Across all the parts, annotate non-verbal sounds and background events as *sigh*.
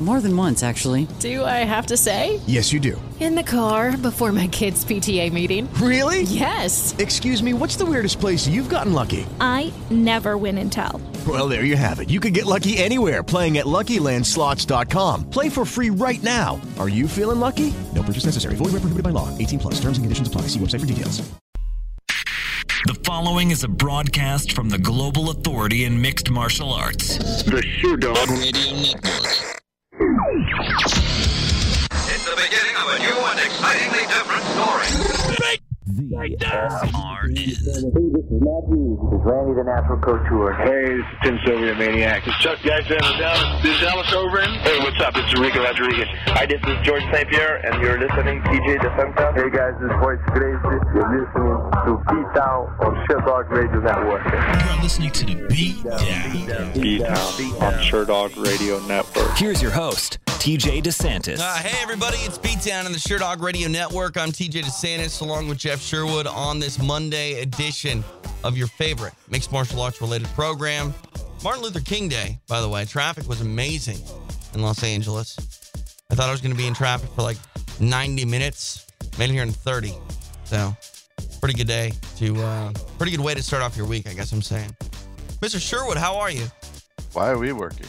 More than once, actually. Do I have to say? Yes, you do. In the car before my kids' PTA meeting. Really? Yes. Excuse me, what's the weirdest place you've gotten lucky? I never win and tell. Well, there you have it. You can get lucky anywhere playing at LuckyLandSlots.com. Play for free right now. Are you feeling lucky? No purchase necessary. Void where prohibited by law. 18 plus. Terms and conditions apply. See website for details. The following is a broadcast from the Global Authority in Mixed Martial Arts. The Sherdog Radio Network. It's the beginning of a new and excitingly different story. VFRN. This is Randy the Natural Couture. Hey, this is Tim Sylvia Maniac. This is Chuck Gadsden of Dallas. This is Alistair Overeem. Hey, what's up? It's Ricco Rodriguez. Hi, this is Georges St. Pierre, and you're listening to TJ DeSantis. Hey guys, this is Voice Crazy. You're listening to Beat Down on Sherdog Radio Network. You're listening to the Beat Down. Beat Down on Sherdog Radio Network. Here's your host, TJ DeSantis. Uh, hey, everybody, it's Beatdown on the Sherdog Radio Network. I'm TJ DeSantis along with Jeff Sherwood on this Monday edition of your favorite mixed martial arts related program. Martin Luther King Day, by the way. Traffic was amazing in Los Angeles. I thought I was going to be in traffic for like 90 minutes. Made it here in 30. So, pretty good day to, uh, pretty good way to start off your week, I guess I'm saying. Mr. Sherwood, how are you? Why are we working?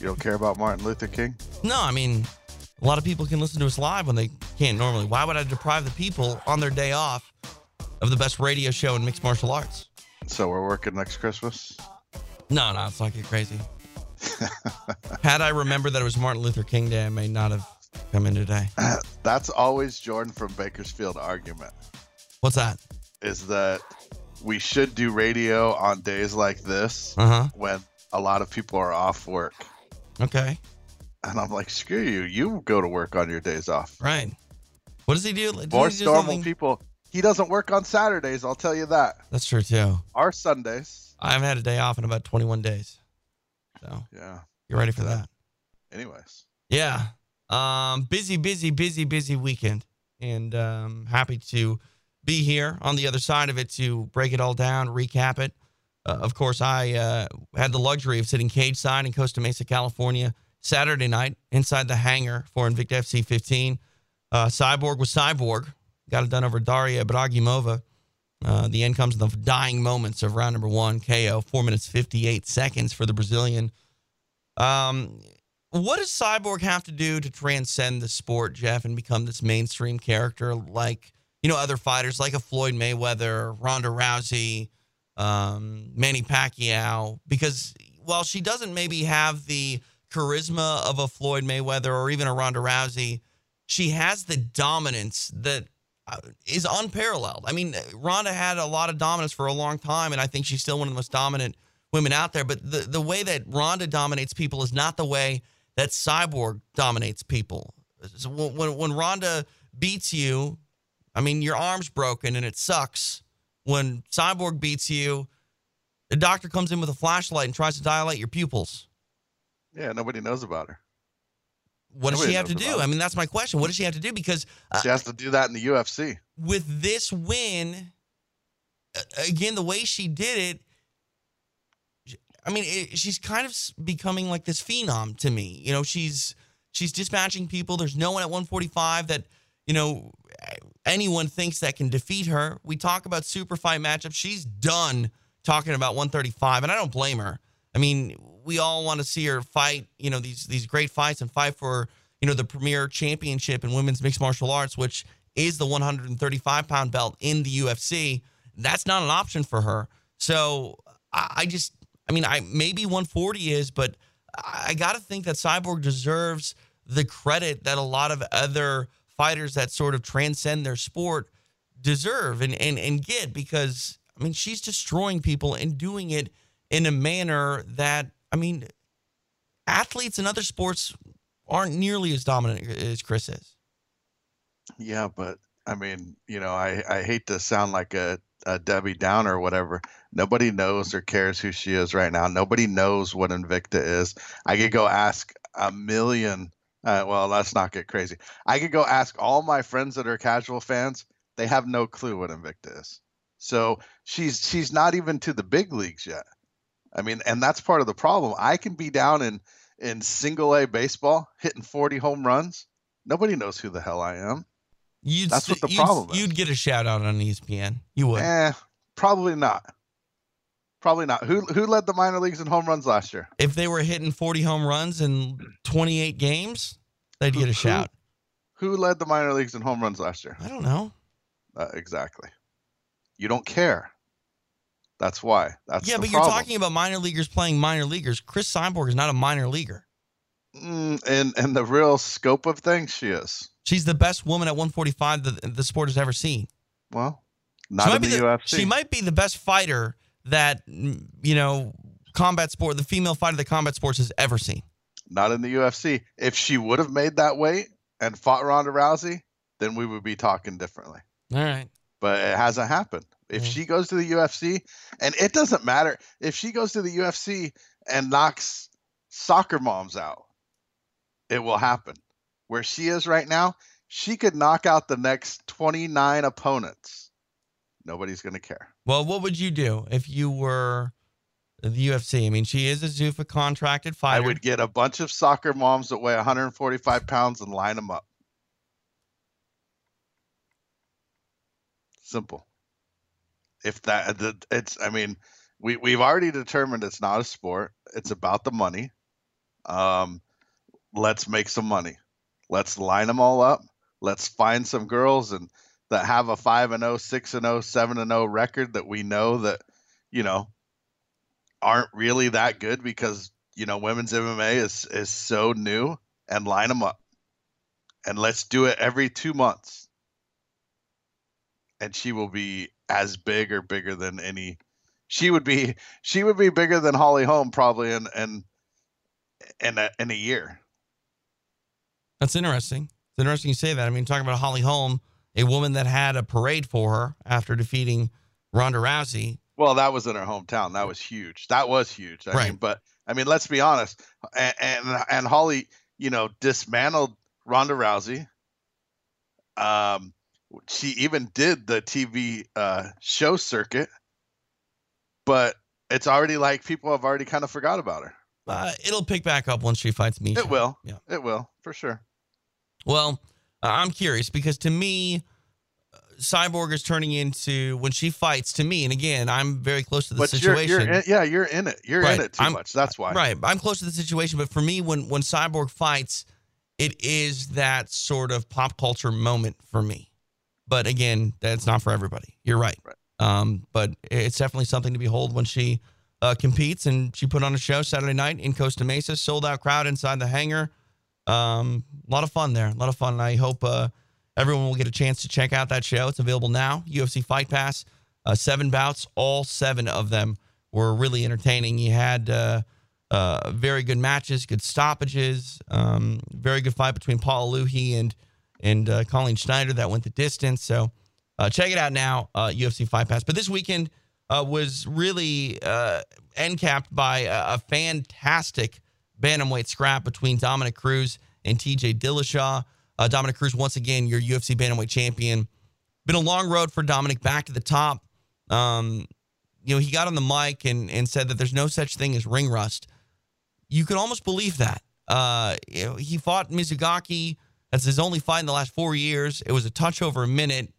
You don't care about Martin Luther King? No, I mean, a lot of people can listen to us live when they can't normally. Why would I deprive the people on their day off of the best radio show in mixed martial arts? So we're working next Christmas? No, no, it's not get crazy. *laughs* Had I remembered that it was Martin Luther King Day, I may not have come in today. *clears throat* That's always Jordan from Bakersfield argument. What's that? Is that we should do radio on days like this Uh-huh. when a lot of people are off work. Okay. And I'm like, screw you. You go to work on your days off. Right. What does he do? Does he do normal something- people. He doesn't work on Saturdays, I'll tell you that. That's true too. Our Sundays. I haven't had a day off in about 21 days. So Yeah. you're ready for that. Anyways. Yeah. Um, busy, busy, busy, busy weekend. And um, happy to be here on the other side of it to break it all down, recap it. Uh, of course, I uh, had the luxury of sitting cage side in Costa Mesa, California, Saturday night inside the hangar for Invicta FC 15. Uh, Cyborg was Cyborg. Got it done over Daria Ibragimova. Uh, the end comes in the dying moments of round number one, KO, four minutes, 58 seconds for the Brazilian. Um, what does Cyborg have to do to transcend the sport, Jeff, and become this mainstream character like, you know, other fighters like a Floyd Mayweather, Ronda Rousey, um, Manny Pacquiao? Because while she doesn't maybe have the charisma of a Floyd Mayweather or even a Ronda Rousey, she has the dominance that uh, unparalleled. I mean, Ronda had a lot of dominance for a long time, and I think she's still one of the most dominant women out there. But the, the way that Ronda dominates people is not the way that Cyborg dominates people. So when, when Ronda beats you, I mean, your arm's broken and it sucks. When Cyborg beats you, the doctor comes in with a flashlight and tries to dilate your pupils. Yeah, nobody knows about her. What does Nobody she have to do? I mean, that's my question. What does she have to do? Because uh, She has to do that in the UFC. with this win, again, the way she did it, I mean, it, she's kind of becoming like this phenom to me. You know, she's she's dispatching people. There's no one at 145 that you know anyone thinks that can defeat her. We talk about super fight matchups. She's done talking about 135, and I don't blame her. I mean, we all want to see her fight. You know, these these great fights and fight for you know the premier championship in women's mixed martial arts, which is the 135 pound belt in the UFC. That's not an option for her. So I, I just, I mean, I maybe 140 is, but I, got to think that Cyborg deserves the credit that a lot of other fighters that sort of transcend their sport deserve and, and, and get because, I mean, she's destroying people and doing it in a manner that, I mean, athletes in other sports aren't nearly as dominant as Cris is. Yeah, but I mean, you know, I, I hate to sound like a, a Debbie Downer or whatever. Nobody knows or cares who she is right now. Nobody knows what Invicta is. I could go ask a million. Uh, well, let's not get crazy. I could go ask all my friends that are casual fans. They have no clue what Invicta is. So she's she's not even to the big leagues yet. I mean, and that's part of the problem. I can be down in in single A baseball, hitting 40 home runs. Nobody knows who the hell I am. You'd, That's what the you'd, problem is. You'd get a shout out on ESPN. You would. Eh, probably not. Probably not. Who who led the minor leagues in home runs last year? If they were hitting 40 home runs in 28 games, they'd get a shout. Who led the minor leagues in home runs last year? I don't know. Uh, exactly. You don't care. That's why. That's yeah, the but problem. you're talking about minor leaguers playing minor leaguers. Cris Cyborg is not a minor leaguer. Mm, and and the real scope of things, she is. She's the best woman at 145 that the sport has ever seen. Well, She not might in be the, UFC. She might be the best fighter that mm, you know combat sport, the female fighter that combat sports has ever seen. not in the UFC. If she would have made that weight and fought Ronda Rousey, then we would be talking differently. All right. But it hasn't happened. If mm-hmm. she goes to the UFC, and it doesn't matter if she goes to the UFC and knocks soccer moms out, it will happen. Where she is right now, she could knock out the next 29 opponents. Nobody's going to care. Well, what would you do if you were the UFC? I mean, she is a Zuffa contracted fighter. I would get a bunch of soccer moms that weigh 145 pounds and line them up. Simple. If that, it's, I mean, we we've already determined it's not a sport. It's about the money. Um, let's make some money. Let's line them all up. Let's find some girls and that have a five and 0, 6 and 0, 7 and 0 record that we know that, you know, aren't really that good because you know women's MMA is is so new and line them up and let's do it every two months and she will be as big or bigger than any she would be she would be bigger than Holly Holm probably in in in a, in a year That's interesting. It's interesting you say that. I mean, talking about Holly Holm, a woman that had a parade for her after defeating Ronda Rousey. well that was in her hometown that was huge that was huge I mean Right. but I mean let's be honest and and, and Holly you know dismantled Ronda Rousey um she even did the TV uh, show circuit, but it's already like people have already kind of forgot about her. Uh, it'll pick back up once she fights me. It will. Yeah. It will for sure. Well, uh, I'm curious because to me, uh, Cyborg is turning into when she fights. To me, and again, I'm very close to the but you're, situation. you're in, yeah, you're in it. You're Right. in it too I'm- much. That's why. Right. I'm close to the situation, but for me, when when Cyborg fights, it is that sort of pop culture moment for me. But again, that's not for everybody. You're right. Right. Um, but it's definitely something to behold when she uh, competes, and she put on a show Saturday night in Costa Mesa, sold out crowd inside the hangar. Um, a lot of fun there. A lot of fun. And I hope uh, everyone will get a chance to check out that show. It's available now. UFC Fight Pass. Uh, seven bouts. All seven of them were really entertaining. You had uh, uh, very good matches, good stoppages. Um, very good fight between Pa'aluhi and and uh, Colleen Schneider that went the distance. So uh, check it out now, uh, UFC Fight Pass. But this weekend uh, was really uh, end capped by a, a fantastic bantamweight scrap between Dominick Cruz and TJ Dillashaw. Uh, Dominick Cruz, once again, your UFC bantamweight champion. Been a long road for Dominick back to the top. Um, you know, he got on the mic and, and said that there's no such thing as ring rust. You could almost believe that. Uh, you know, he fought Mizugaki. That's his only fight in the last four years. It was a touch over a minute.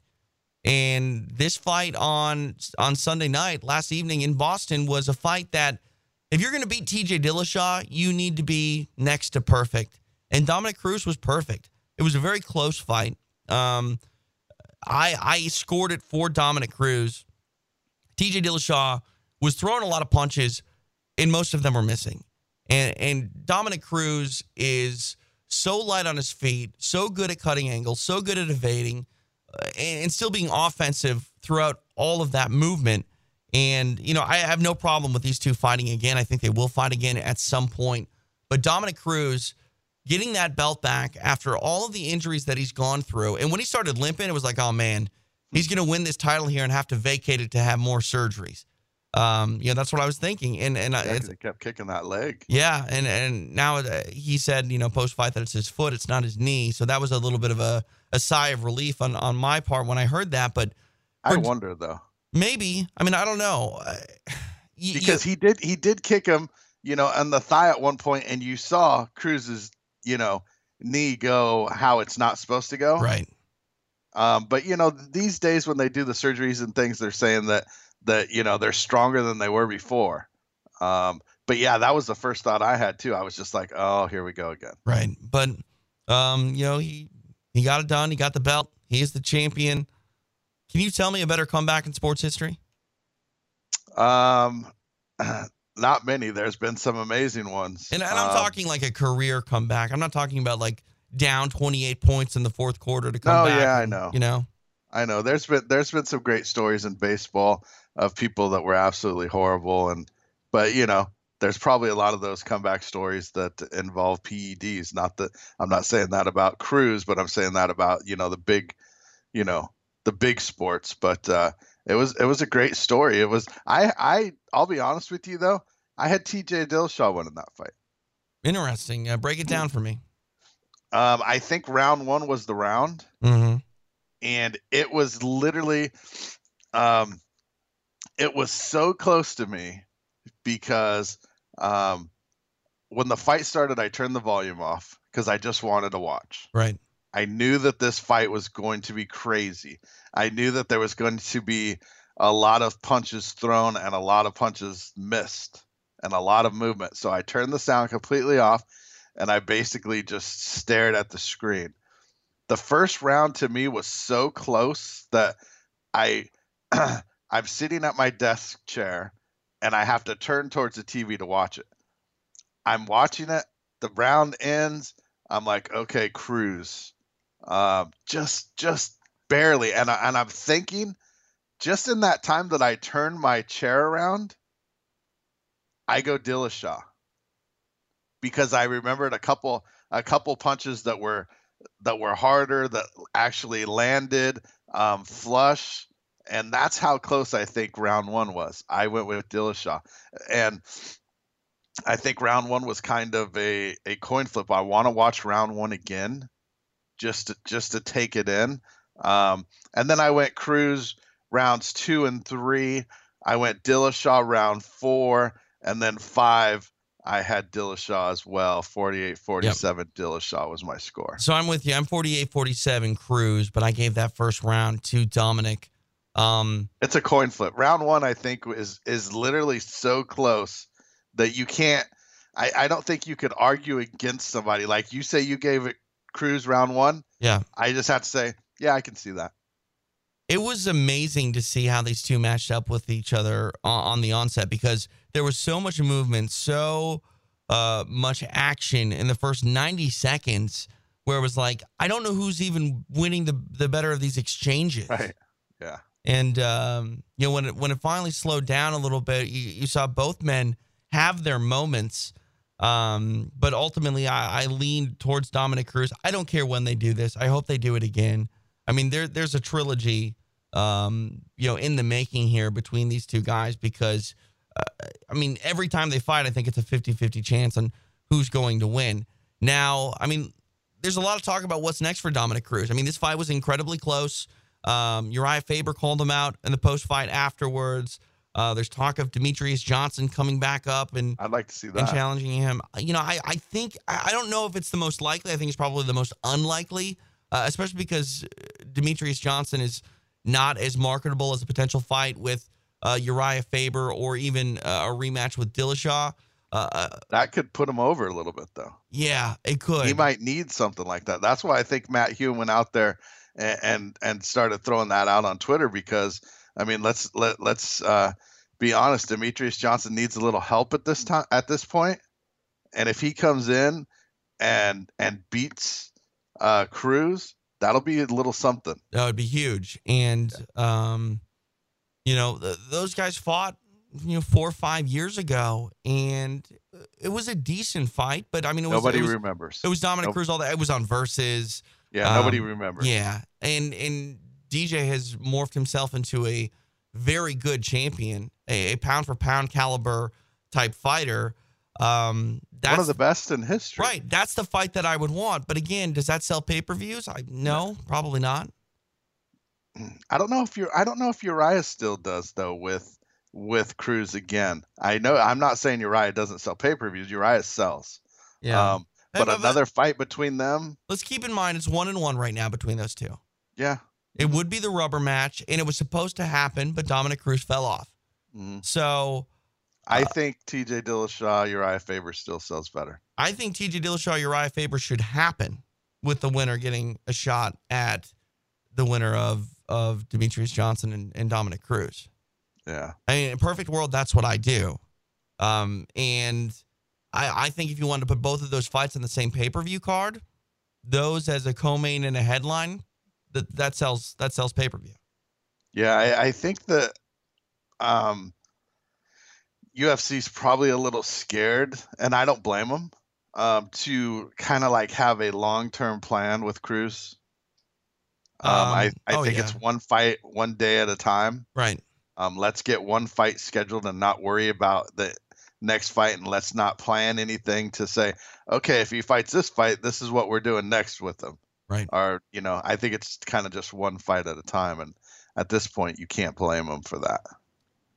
And this fight on on Sunday night, last evening in Boston, was a fight that if you're going to beat TJ Dillashaw, you need to be next to perfect. And Dominick Cruz was perfect. It was a very close fight. Um, I I scored it for Dominick Cruz. TJ Dillashaw was throwing a lot of punches, and most of them were missing. And and Dominick Cruz is so light on his feet, so good at cutting angles, so good at evading, uh, and, and still being offensive throughout all of that movement. And, you know, I have no problem with these two fighting again. I think they will fight again at some point. But Dominick Cruz getting that belt back after all of the injuries that he's gone through. And when he started limping, it was like, oh man, he's going to win this title here and have to vacate it to have more surgeries. Um, you know, that's what I was thinking. And and Yeah, uh, 'cause he kept kicking that leg. yeah, and and now uh, he said, you know, post fight that it's his foot, it's not his knee. So that was a little bit of a, a sigh of relief on on my part when I heard that. But I wonder though, maybe, I mean, I don't know. Uh, because he did he did kick him, you know, on the thigh at one point, and you saw Cruz's, you know, knee go how it's not supposed to go. Right. Um, but you know, these days when they do the surgeries and things, they're saying that that you know they're stronger than they were before. Um, but yeah, that was the first thought I had too. I was just like, oh, here we go again. Right. But um, you know, he he got it done. He got the belt. He is the champion. Can you tell me a better comeback in sports history? Um, *clears throat* not many. There's been some amazing ones. And, and I'm Um, talking like a career comeback. I'm not talking about like down 28 points in the fourth quarter to come No, back. Oh yeah, I know. You know. I know there's been there's been some great stories in baseball of people that were absolutely horrible and but you know there's probably a lot of those comeback stories that involve PEDs not that I'm not saying that about Cruz but I'm saying that about you know the big you know the big sports but uh it was it was a great story it was I I I'll be honest with you though I had TJ Dillashaw winning that fight Interesting. Uh, break it down for me. um I think round 1 was the round Mm-hmm. and it was literally um it was so close to me because um when the fight started I turned the volume off cuz I just wanted to watch. Right. I knew that this fight was going to be crazy. I knew that there was going to be a lot of punches thrown and a lot of punches missed and a lot of movement. So I turned the sound completely off and I basically just stared at the screen. The first round to me was so close that I *clears throat* I'm sitting at my desk chair and I have to turn towards the TV to watch it. I'm watching it. The round ends. I'm like, okay, Cruz, um, just just barely. And I, and I'm thinking, just in that time that I turn my chair around, I go Dillashaw because I remembered a couple a couple punches that were that were harder that actually landed um, flush. And that's how close I think round one was. I went with Dillashaw. And I think round one was kind of a, a coin flip. I want to watch round one again just to, just to take it in. Um, and then I went Cruz rounds two and three. I went Dillashaw round four. And then five, I had Dillashaw as well. 48 47 Dillashaw was my score. So I'm with you. I'm 48 47 Cruz, but I gave that first round to Dominick. Um, It's a coin flip. Round one, I think, is is literally so close that you can't. I, I don't think you could argue against somebody. Like you say, you gave it Cruz round one. yeah. I just have to say, yeah, I can see that. It was amazing to see how these two matched up with each other on, on the onset because there was so much movement, so uh, much action in the first 90 seconds where it was like, I don't know who's even winning the, the better of these exchanges. Right. Yeah. And um, you know, when it when it finally slowed down a little bit, you, you saw both men have their moments. Um, but ultimately, I, I leaned towards Dominick Cruz. I don't care when they do this. I hope they do it again. I mean, there there's a trilogy, um, you know, in the making here between these two guys because, uh, I mean, every time they fight, I think it's a 50-50 chance on who's going to win. Now, I mean, there's a lot of talk about what's next for Dominick Cruz. I mean, this fight was incredibly close. Um, Uriah Faber called him out in the post fight afterwards. Uh, there's talk of Demetrious Johnson coming back up and I'd like to see that and challenging him. You know, I, I think I don't know if it's the most likely. I think it's probably the most unlikely, uh, especially because Demetrious Johnson is not as marketable as a potential fight with uh, Uriah Faber or even uh, a rematch with Dillashaw. Uh, uh, That could put him over a little bit, though. yeah, it could. He might need something like that. That's why I think Matt Hume went out there and and, and started throwing that out on Twitter because I mean, let's let let's uh, be honest. Demetrious Johnson needs a little help at this time at this point, and if he comes in and and beats uh Cruz, that'll be a little something. That would be huge. And um, you know, th- those guys fought you know four or five years ago, and it was a decent fight. But I mean, it was, Nobody it was, remembers. It was Dominick Nope. Cruz. All that. It was on verses. Yeah, nobody Um, remembers. Yeah, and and DJ has morphed himself into a very good champion, a, a pound for pound caliber type fighter. Um, that's One of the best in history. right. That's the fight that I would want. But again, does that sell pay per views? I no, probably not. I don't know if you're. I don't know if Uriah still does though with with Cruz again. I know. I'm not saying Uriah doesn't sell pay per views. Uriah sells. Yeah. Um, but another fight between them. Let's keep in mind it's one and one right now between those two. Yeah. It would be the rubber match, and it was supposed to happen, but Dominick Cruz fell off. Mhm. So I Uh, think T.J. Dillashaw Uriah Faber still sells better. I think TJ Dillashaw Uriah Faber should happen with the winner getting a shot at the winner of of Demetrious Johnson and, and Dominick Cruz. Yeah. I mean, in a perfect world, that's what I do. Um, and I, I think if you wanted to put both of those fights on the same pay per view card, those as a co-main and a headline, that that sells that sells pay per view. Yeah, I, I think that um, UFC's probably a little scared, and I don't blame them, um, to kind of like have a long term plan with Cruz. Um, I, Um, I oh, think yeah. it's one fight, one day at a time. Right. Um, let's get one fight scheduled and not worry about the next fight, and let's not plan anything to say, okay, if he fights this fight, this is what we're doing next with him. Right. Or you know, I think it's kind of just one fight at a time, and at this point, you can't blame him for that.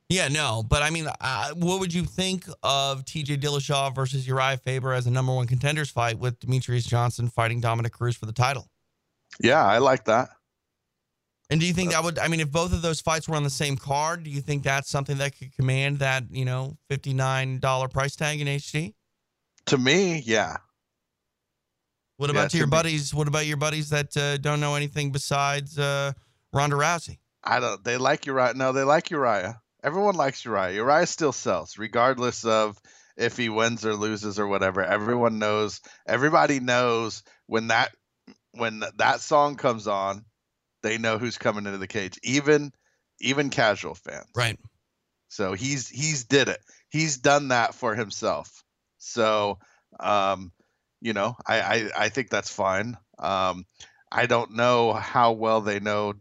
Yeah, no, but I mean, uh, what would you think of TJ Dillashaw versus Uriah Faber as a number one contenders fight with Demetrious Johnson fighting Dominick Cruz for the title? Yeah, I like that. And do you think that would? I mean, if both of those fights were on the same card, do you think that's something that could command that you know fifty nine dollar price tag in HD? To me, yeah. What Yeah, about to your to me. buddies? What about your buddies that uh, don't know anything besides uh, Ronda Rousey? I don't. They like Uriah. No, they like Uriah. Everyone likes Uriah. Uriah still sells, regardless of if he wins or loses or whatever. Everyone knows. Everybody knows when that when that song comes on, they know who's coming into the cage. Even even casual fans. Right. So he's he's did it. He's done that for himself. So um, you know, I, I I think that's fine. Um, I don't know how well they know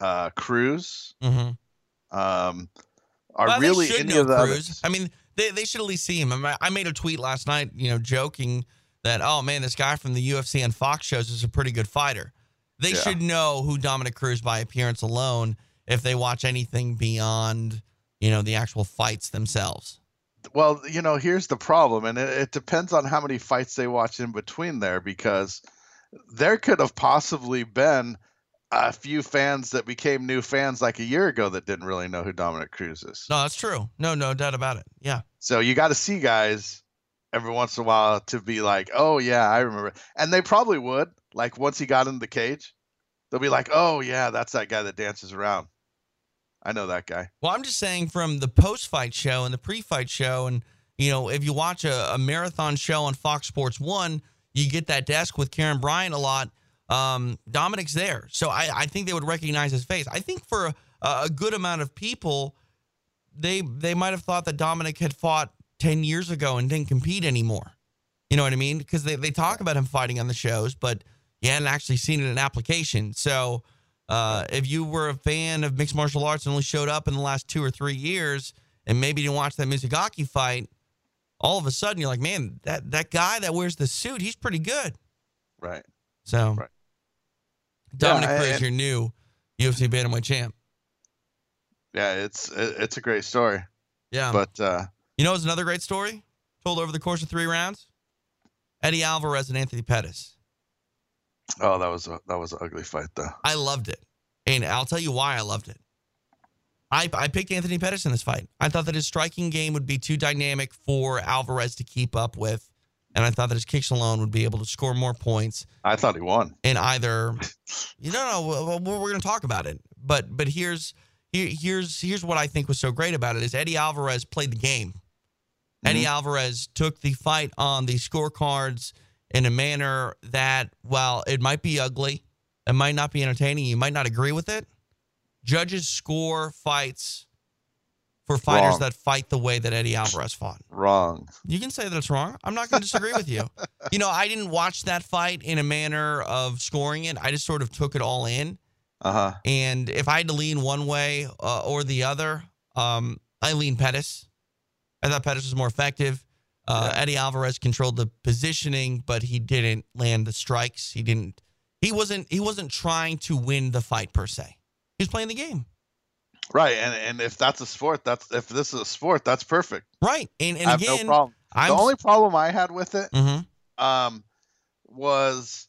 uh, Cruz. Mm-hmm. Um, are Well, really any of the Cruz. others? I mean, they, they should at least see him. I made a tweet last night, you know, joking that oh man, this guy from the UFC and Fox shows is a pretty good fighter. They Yeah. should know who Dominick Cruz by appearance alone if they watch anything beyond you know the actual fights themselves. Well, you know, here's the problem, and it, it depends on how many fights they watch in between there, because there could have possibly been a few fans that became new fans like a year ago that didn't really know who Dominick Cruz is. No, that's true. No, no doubt about it. Yeah. So you got to see guys every once in a while to be like, oh yeah, I remember, and they probably would. Like once he got in the cage, they'll be like, oh yeah, that's that guy that dances around. I know that guy. Well, I'm just saying from the post fight show and the pre fight show, and you know, if you watch a, a marathon show on Fox Sports One, you get that desk with Karyn Bryant a lot. Um, Dominick's there, so I, I think they would recognize his face. I think for a, a good amount of people, they they might have thought that Dominick had fought ten years ago and didn't compete anymore. You know what I mean? Because they, they talk about him fighting on the shows, but you hadn't actually seen it in application. So uh, if you were a fan of mixed martial arts and only showed up in the last two or three years and maybe didn't watch that Mizugaki fight, all of a sudden you're like, man, that, that guy that wears the suit, he's pretty good. Right. So Right. Dominick Yeah, Cruz, your new UFC bantamweight champ. Yeah, it's it's a great story. Yeah. But uh, you know, it's another great story told over the course of three rounds. Eddie Alvarez and Anthony Pettis. Oh, that was a, that was an ugly fight though. I loved it. And I'll tell you why I loved it. I, I picked Anthony Pettis in this fight. I thought that his striking game would be too dynamic for Alvarez to keep up with. And I thought that his kicks alone would be able to score more points I thought he won. in either. *laughs* you know. We're, we're going to talk about it. But but here's here, here's here's what I think was so great about it is Eddie Alvarez played the game. Eddie mm-hmm. Alvarez took the fight on the scorecards in a manner that, while it might be ugly, it might not be entertaining, you might not agree with it. Judges score fights for fighters Wrong. that fight the way that Eddie Alvarez fought. Wrong. You can say that it's wrong. I'm not going to disagree with you. *laughs* You know, I didn't watch that fight in a manner of scoring it. I just sort of took it all in. Uh huh. And if I had to lean one way uh, or the other, um, I lean Pettis. I thought Pettis was more effective. Uh, Eddie Alvarez controlled the positioning, but he didn't land the strikes. He didn't. He wasn't. He wasn't trying to win the fight per se. He was playing the game. Right, and and if that's a sport, that's if this is a sport, that's perfect. Right, and and I have again, no problem. I'm the only problem I had with it Mhm. um, was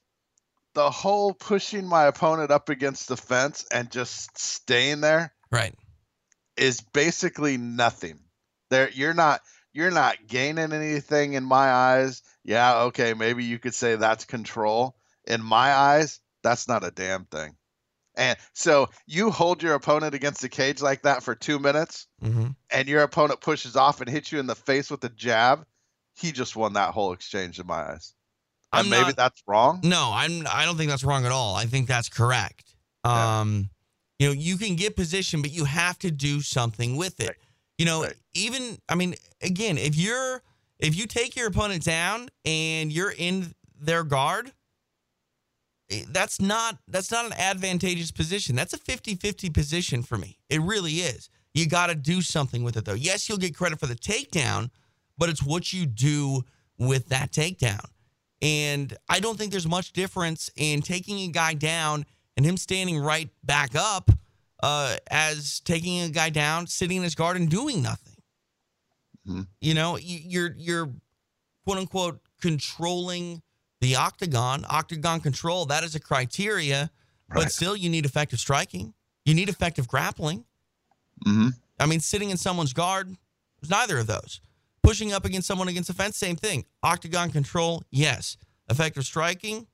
the whole pushing my opponent up against the fence and just staying there right. is basically nothing. There, you're not you're not gaining anything in my eyes. Yeah, okay, maybe you could say that's control. In my eyes, that's not a damn thing. And so you hold your opponent against the cage like that for two minutes, Mm-hmm. and your opponent pushes off and hits you in the face with a jab. He just won that whole exchange in my eyes. And I'm maybe not- that's wrong. No, I'm. I don't think that's wrong at all. I think that's correct. Um, you know, you can get position, but you have to do something with it. You know, even I mean, again, if you're if you take your opponent down and you're in their guard, eh, that's not that's not an advantageous position. That's a 50-50 position for me. It really is. You got to do something with it though. Yes, you'll get credit for the takedown, but it's what you do with that takedown. And I don't think there's much difference in taking a guy down and him standing right back up uh, as taking a guy down, sitting in his guard and doing nothing. You know, you- you're you're quote unquote controlling the octagon, octagon control. That is a criteria, but still, you need effective striking. You need effective grappling. Mm-hmm. I mean, sitting in someone's guard was neither of those. Pushing up against someone against the fence, same thing. Octagon control, yes. Effective striking,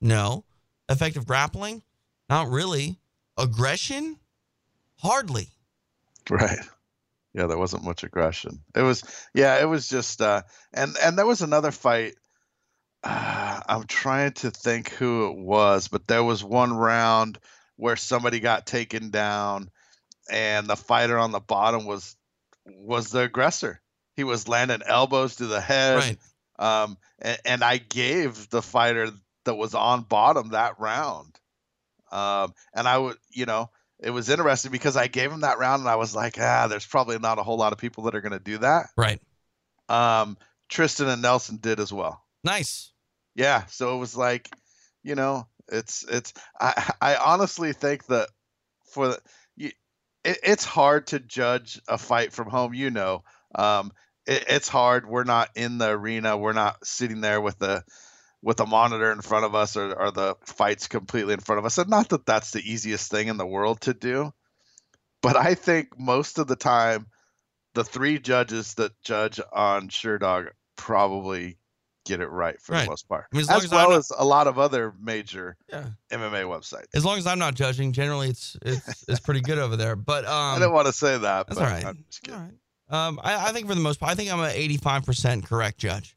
no. Effective grappling, not really. Aggression, hardly. Right. Yeah, there wasn't much aggression. It was yeah, it was just uh and and there was another fight uh, *sighs* I'm trying to think who it was, but there was one round where somebody got taken down and the fighter on the bottom was was the aggressor. He was landing elbows to the head. Right. Um and, and I gave the fighter that was on bottom that round. Um and I would, you know, it was interesting because I gave him that round and I was like, ah, there's probably not a whole lot of people that are going to do that. Right. Um, Tristan and Nelson did as well. Nice. Yeah. So it was like, you know, it's, it's, I, *laughs* I honestly think that for the, you, it, it's hard to judge a fight from home, you know. Um, it, it's hard. We're not in the arena. We're not sitting there with the, with a monitor in front of us or, or the fights completely in front of us. And not that that's the easiest thing in the world to do, but I think most of the time, the three judges that judge on Sherdog probably get it right for Right. the most part, I mean, as as, as well not- as a lot of other major Yeah. MMA websites. As long as I'm not judging, generally it's it's it's pretty good over there. But um, I didn't want to say that, that's but all right. I'm just kidding. Um, I, I think for the most part, I think I'm an 85% correct judge,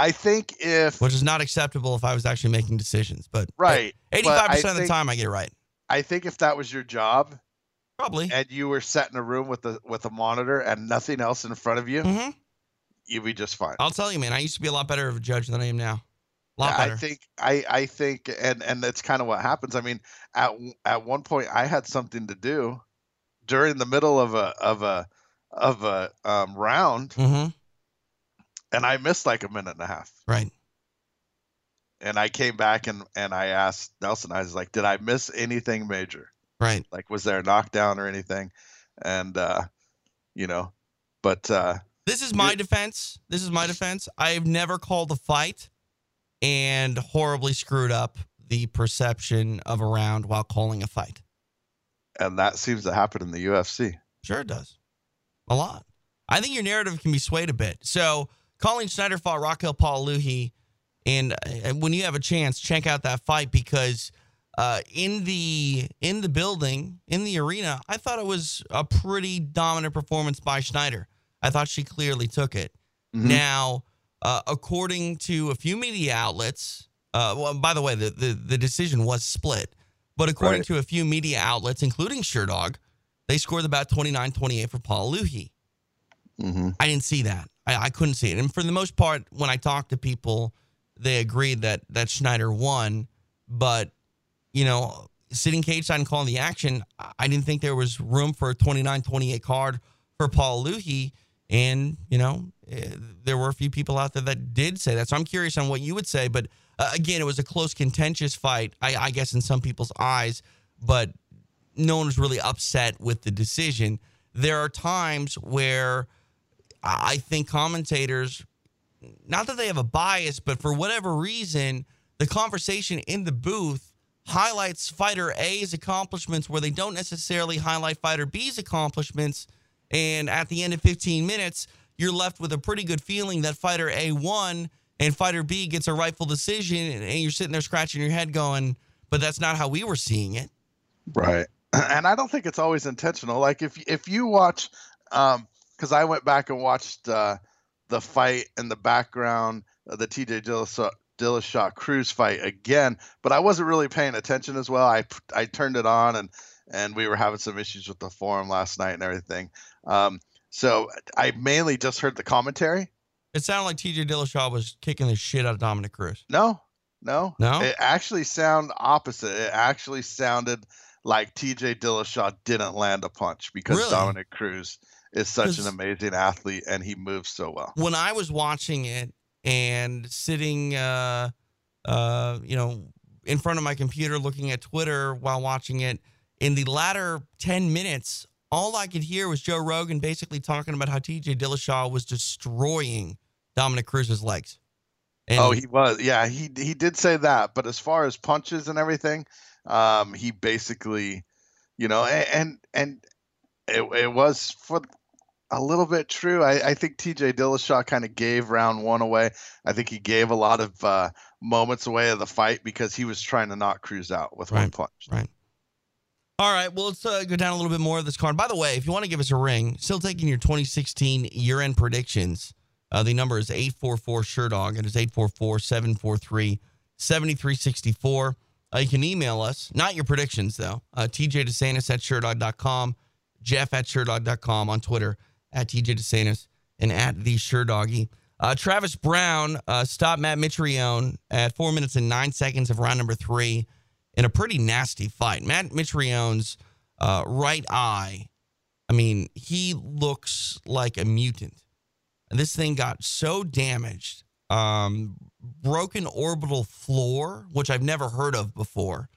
I think if which is not acceptable if I was actually making decisions. But right, but but 85% of the think- time I get it right. I think if that was your job, probably, and you were set in a room with a with a monitor and nothing else in front of you, mm-hmm. you'd be just fine. I'll tell you, man, I used to be a lot better of a judge than I am now. A lot Yeah, better. I think I I think and and that's kind of what happens. I mean, at at one point I had something to do during the middle of a of a of a um, round, mm-hmm. And I missed like a minute and a half. Right. And I came back and and I asked Nelson. I was like, "Did I miss anything major? Right. Like, was there a knockdown or anything?" And uh, you know, but uh, This is my defense. This is my defense. I've never called a fight and horribly screwed up the perception of a round while calling a fight. and that seems to happen in the UFC. Sure, it does. A lot. I think your narrative can be swayed a bit. So, Colleen Schneider fought Raquel Pa'aluhi, and uh, when you have a chance, check out that fight because uh, in the in the building in the arena, I thought it was a pretty dominant performance by Schneider. I thought she clearly took it. Mhm. Now, uh, according to a few media outlets, uh, well, by the way, the, the, the decision was split, but according Right. to a few media outlets, including Sherdog, they scored about 29 28 for Pa'aluhi. Mm-hmm. I didn't see that. I, I couldn't see it. And for the most part, when I talked to people, they agreed that that Schneider won. But, you know, sitting cage side and calling the action, I- didn't think there was room for a 29 28 card for Pa'aluhi. And, you know, eh, there were a few people out there that did say that. So I'm curious on what you would say. But uh, again, it was a close, contentious fight, I, I guess, in some people's eyes. But no one was really upset with the decision. There are times where I think commentators, not that they have a bias, but for whatever reason, the conversation in the booth highlights fighter A's accomplishments where they don't necessarily highlight fighter B's accomplishments. And at the end of 15 minutes, you're left with a pretty good feeling that fighter A won and fighter B gets a rightful decision. And you're sitting there scratching your head going, but that's not how we were seeing it. Right. *clears throat* And I don't think it's always intentional. Like if if you watch um cuz I went back and watched uh the fight in the background of the TJ Dillashaw, Dillashaw Cruz fight again, but I wasn't really paying attention as well. I I turned it on and and we were having some issues with the forum last night and everything. Um so I mainly just heard the commentary. It sounded like TJ Dillashaw was kicking the shit out of Dominick Cruz. No, no, No? It actually sounded opposite. It actually sounded like TJ Dillashaw didn't land a punch because Really? Dominick Cruz is such an amazing athlete and he moves so well. when I was watching it and sitting, uh, uh, you know, in front of my computer looking at Twitter while watching it, in the latter 10 minutes, all I could hear was Joe Rogan basically talking about how TJ Dillashaw was destroying Dominick Cruz's legs. And oh, he was. Yeah, he he did say that, but as far as punches and everything, um he basically, you know, and and, and it, it was for a little bit true. I, I think TJ Dillashaw kind of gave round one away. I think he gave a lot of uh, moments away of the fight because he was trying to knock Cruz out with one Right, punch. Right. All right. Well, let's uh, go down a little bit more of this card. By the way, if you want to give us a ring, still taking your 2016 year end predictions. Uh, the number is 844 Sherdog. It is 844 743 7364. Uh, You can email us, not your predictions, though. Uh, TJ DeSantis at Sherdog.com, Jeff at Sherdog.com on Twitter, at TJ DeSantis, and at the Sherdoggy. Uh, Travis Browne uh, stopped Matt Mitrione at four minutes and nine seconds of round number three in a pretty nasty fight. Matt Mitrione's uh, right eye, I mean, he looks like a mutant. This thing got so damaged, um, broken orbital floor, which I've never heard of before.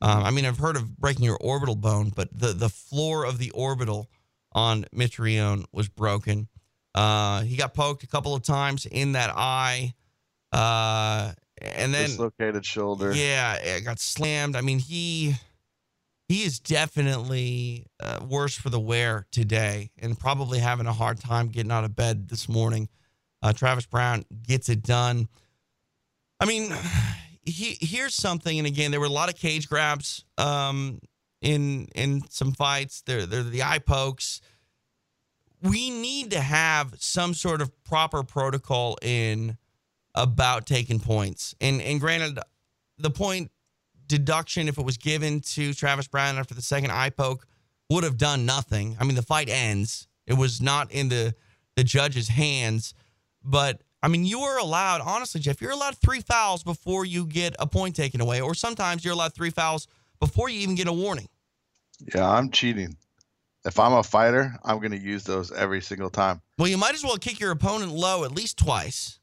Um, I mean, I've heard of breaking your orbital bone, but the the floor of the orbital on Mitrione was broken. Uh, he got poked a couple of times in that eye, uh, and then Dislocated shoulder. yeah, it got slammed. I mean, he he is definitely uh, worse for the wear today, and probably having a hard time getting out of bed this morning. Uh, Travis Browne gets it done. I mean, *sighs* he, here's something, and again, there were a lot of cage grabs um, in in some fights. They're they're the eye pokes. We need to have some sort of proper protocol in about taking points. And and granted, the point deduction, if it was given to Travis Browne after the second eye poke, would have done nothing. I mean, the fight ends. It was not in the the judge's hands. But I mean, you are allowed, honestly, Jeff, you're allowed three fouls before you get a point taken away, or sometimes you're allowed three fouls before you even get a warning. Yeah, I'm cheating. If I'm a fighter, I'm going to use those every single time. Well, you might as well kick your opponent low at least twice.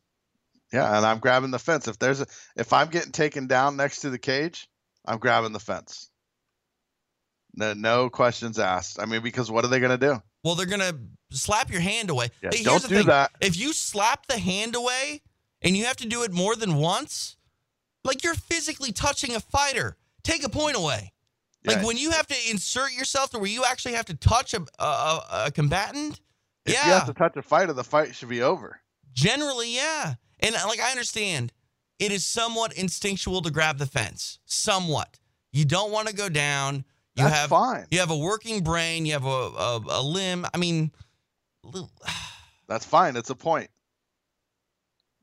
Yeah, and I'm grabbing the fence. If there's a if I'm getting taken down next to the cage, I'm grabbing the fence. No, no questions asked. I mean, because what are they going to do? Well, they're gonna slap your hand away. Yeah, Hey, don't the do thing. that. If you slap the hand away and you have to do it more than once, like you're physically touching a fighter, take a point away. Like when you have to insert yourself to where you actually have to touch a a, a, combatant. If yeah, you have to touch a fighter, the fight should be over. generally, yeah. And uh, like I understand, it is somewhat instinctual to grab the fence. Somewhat. You don't want to go down. You That's have fine. You have a working brain. You have a a, a limb. I mean. *sighs* That's fine. It's a point.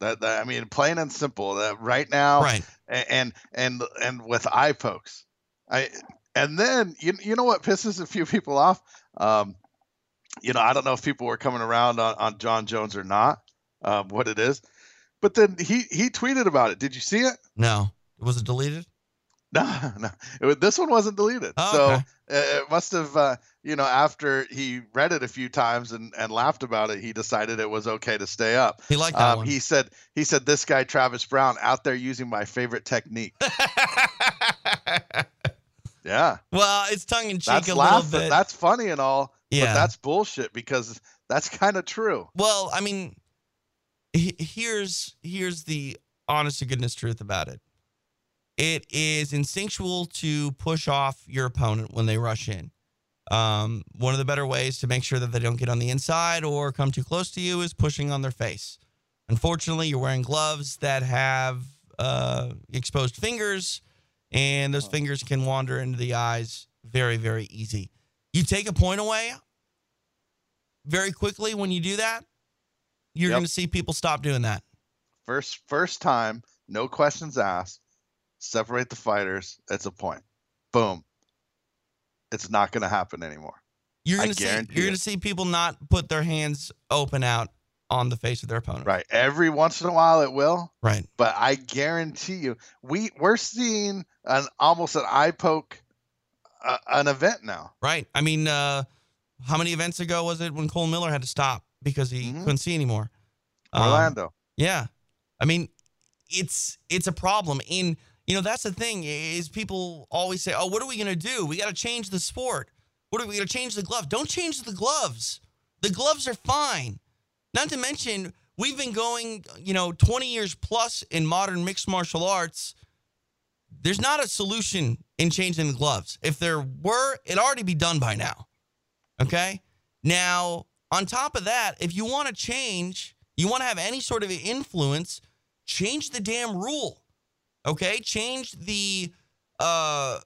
That, that I mean, plain and simple. That right now, Right. And and and with eye pokes, I and then you you know what pisses a few people off. Um, you know, I don't know if people were coming around on, on Jon Jones or not. Um, what it is, but then he he tweeted about it. Did you see it? No. Was it deleted? *laughs* No, no. It, this one wasn't deleted. Oh, so okay. uh, it must have, uh, you know, after he read it a few times and, and laughed about it, he decided it was okay to stay up. He liked that um, one. He said, he said, this guy Travis Browne out there using my favorite technique. *laughs* yeah, Well, it's tongue in cheek that's a laugh. little bit. That's funny and all, Yeah. but that's bullshit because that's kind of true. Well, I mean, he- here's here's the honest to goodness truth about it. It is instinctual to push off your opponent when they rush in. Um, one of the better ways to make sure that they don't get on the inside or come too close to you is pushing on their face. Unfortunately, you're wearing gloves that have uh, exposed fingers, and those fingers can wander into the eyes very, very easy. You take a point away very quickly when you do that, you're Yep. going to see people stop doing that. First, first time, no questions asked. Separate the fighters. It's a point. Boom. It's not going to happen anymore. You're going to see you're going to see people not put their hands open out on the face of their opponent. Right. Every once in a while it will. Right. But I guarantee you, we we're seeing an almost an eye poke, uh, an event now. Right. I mean, uh, how many events ago was it when Cole Miller had to stop because he Mhm. couldn't see anymore? Um, Orlando. Yeah. I mean, it's it's a problem. In you know, that's the thing is people always say, "Oh, what are we going to do? We got to change the sport. What are we going to change the glove? Don't change the gloves. The gloves are fine. Not to mention, we've been going, you know, 20 years plus in modern mixed martial arts. There's not a solution in changing the gloves. If there were, it'd already be done by now. Okay? Now, on top of that, if you want to change, you want to have any sort of influence, change the damn rule. Okay? Change the uh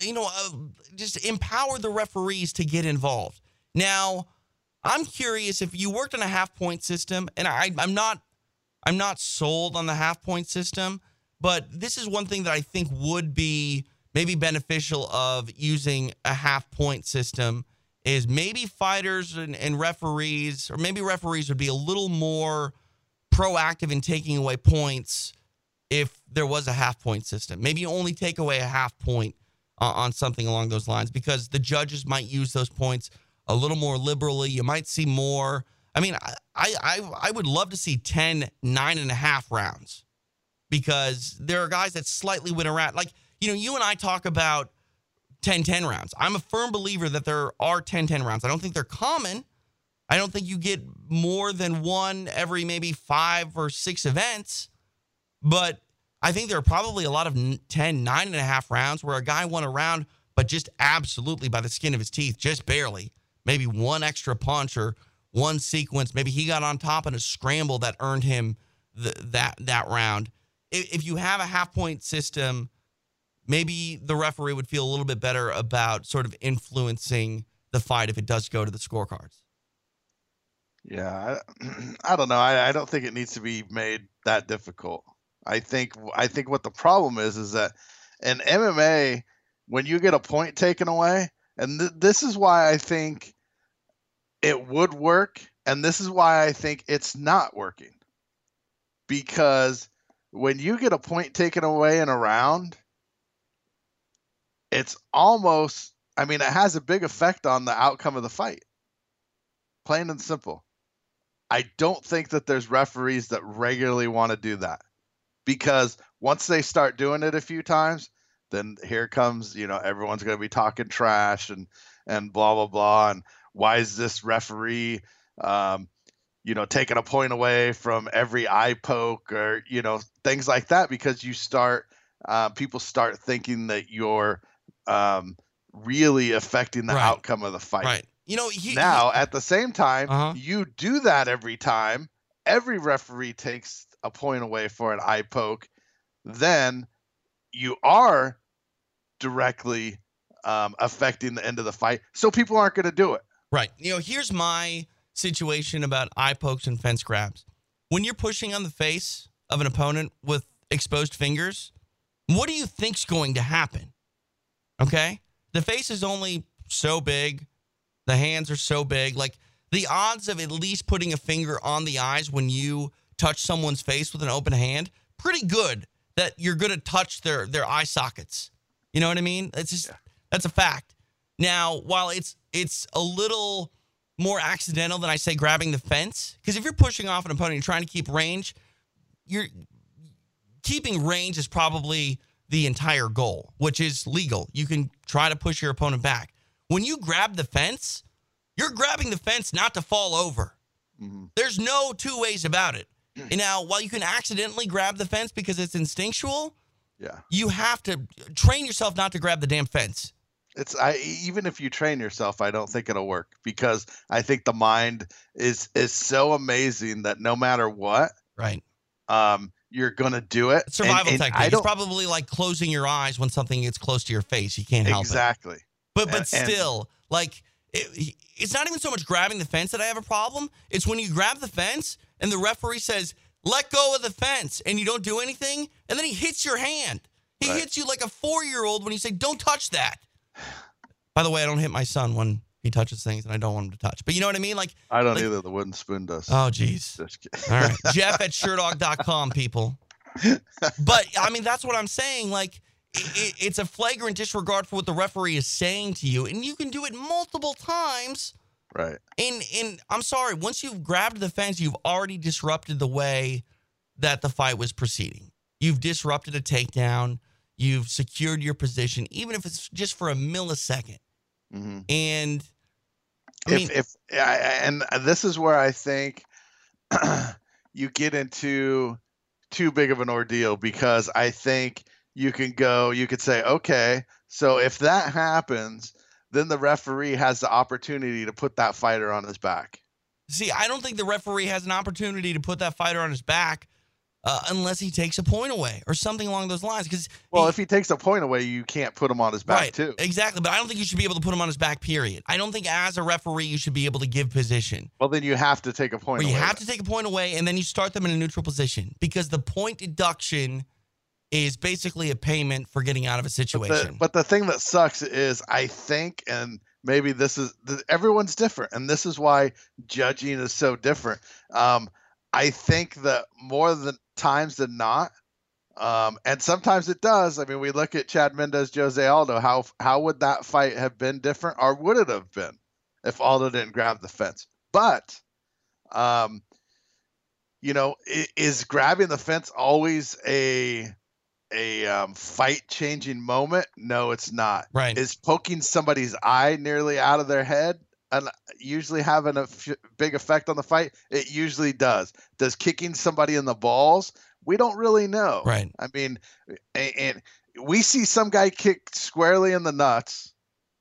you know, uh, just empower the referees to get involved. Now, I'm curious if you worked on a half point system, and I, I'm not, I'm not sold on the half point system, but this is one thing that I think would be maybe beneficial of using a half point system is maybe fighters and, and referees, or maybe referees would be a little more proactive in taking away points if there was a half point system. Maybe you only take away a half point uh, on something along those lines because the judges might use those points a little more liberally. You might see more. I mean, I I I, would love to see 10, nine and a half rounds because there are guys that slightly win around. Like, you know, you and I talk about 10 10 rounds. I'm a firm believer that there are 10 10 rounds. I don't think they're common. I don't think you get more than one every maybe five or six events. But I think there are probably a lot of n- 10, nine and a half rounds where a guy won a round, but just absolutely by the skin of his teeth, just barely. Maybe one extra punch or one sequence. Maybe he got on top in a scramble that earned him the, that that round. If, you have a half point system, maybe the referee would feel a little bit better about sort of influencing the fight if it does go to the scorecards. Yeah, I, *clears throat* I don't know. I, I don't think it needs to be made that difficult. I think I think what the problem is is that in MMA, when you get a point taken away, and th- this is why I think it would work, and this is why I think it's not working. Because when you get a point taken away in a round, it's almost I mean, it has a big effect on the outcome of the fight. Plain and simple. I don't think that there's referees that regularly want to do that because once they start doing it a few times, then here comes, you know, everyone's going to be talking trash and and blah blah blah and why is this referee um you know taking a point away from every eye poke or you know things like that because you start uh, people start thinking that you're um really affecting the Right. outcome of the fight Right. You know, he, now at the same time Uh-huh. you do that every time every referee takes a point away for an eye poke then you are directly um, affecting the end of the fight so people aren't going to do it Right. You know, here's my situation about eye pokes and fence grabs. when you're pushing on the face of an opponent with exposed fingers, what do you think's going to happen? Okay? The face is only so big, the hands are so big. Like the odds of at least putting a finger on the eyes when you touch someone's face with an open hand, pretty good that you're going to touch their their eye sockets. You know what I mean? It's just that's a fact. Now, while it's it's a little more accidental than I say grabbing the fence, because if you're pushing off an opponent, you're trying to keep range, you're keeping range is probably the entire goal, which is legal. You can try to push your opponent back. When you grab the fence, you're grabbing the fence not to fall over. Mm-hmm. There's no two ways about it. And *clears throat* now, while you can accidentally grab the fence because it's instinctual, Yeah. you have to train yourself not to grab the damn fence. It's I even if you train yourself, I don't think it'll work because I think the mind is is so amazing that no matter what, right, um, you're gonna do it. And- Survival and technique. I It's probably like closing your eyes when something gets close to your face. You can't help it. exactly. But but And- and- still, like it, it's not even so much grabbing the fence that I have a problem. It's when you grab the fence and the referee says, "Let go of the fence," and you don't do anything, and then he hits your hand. He Right. hits you like a four-year-old when you say, "Don't touch that." By the way, I don't hit my son when he touches things, and I don't want him to touch. But you know what I mean? Like, I don't like- either. The wooden spoon does. Oh, jeez. All right. *laughs* Jeff at Sherdog.com, people. But I mean, that's what I'm saying. Like, it, it's a flagrant disregard for what the referee is saying to you, and you can do it multiple times. Right. And and I'm sorry, once you've grabbed the fence, you've already disrupted the way that the fight was proceeding. You've disrupted a takedown. You've secured your position, even if it's just for a millisecond. hmm And I if mean, if I, and this is where I think *clears throat* you get into too big of an ordeal because I think you can go, you could say, okay, so if that happens, then the referee has the opportunity to put that fighter on his back. See, I don't think the referee has an opportunity to put that fighter on his back uh, unless he takes a point away or something along those lines. Because Well, if he takes a point away, you can't put him on his back right, too. exactly. But I don't think you should be able to put him on his back. Period. I don't think as a referee you should be able to give position. Well, then you have to take a point Or you away. have to take a point away and then you start them in a neutral position because the point deduction is basically a payment for getting out of a But situation. the, but the thing that sucks is I think, and maybe this is everyone's different, and this is why judging is so different. Um, I think that more than times than not, um, and sometimes it does. I mean, we look at Chad Mendes, Jose Aldo. How how would that fight have been different, or would it have been if Aldo didn't grab the fence? But, um, you know, is grabbing the fence always a a um, fight changing moment? No, it's not. Right. Is poking somebody's eye nearly out of their head and usually having a f- big effect on the fight? It usually does. Does kicking somebody in the balls? We don't really know. Right. I mean, and, and we see some guy kicked squarely in the nuts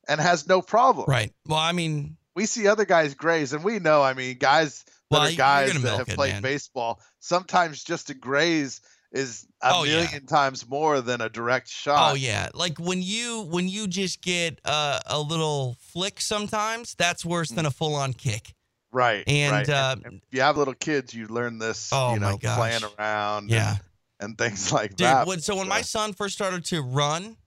and has no problem. right. Well, I mean, We see other guys graze, and we know. I mean, guys that Well, are guys that have it, played man. baseball. Sometimes just to graze is a Oh, yeah. million times more than a direct shot. Oh yeah, like when you when you just get uh, a little flick, sometimes that's worse than a full on kick. Right. And, right. uh, if you have little kids, you learn this, Oh, you know, playing around Yeah. and, and things *laughs* like Dude, that. when, so when my son first started to run,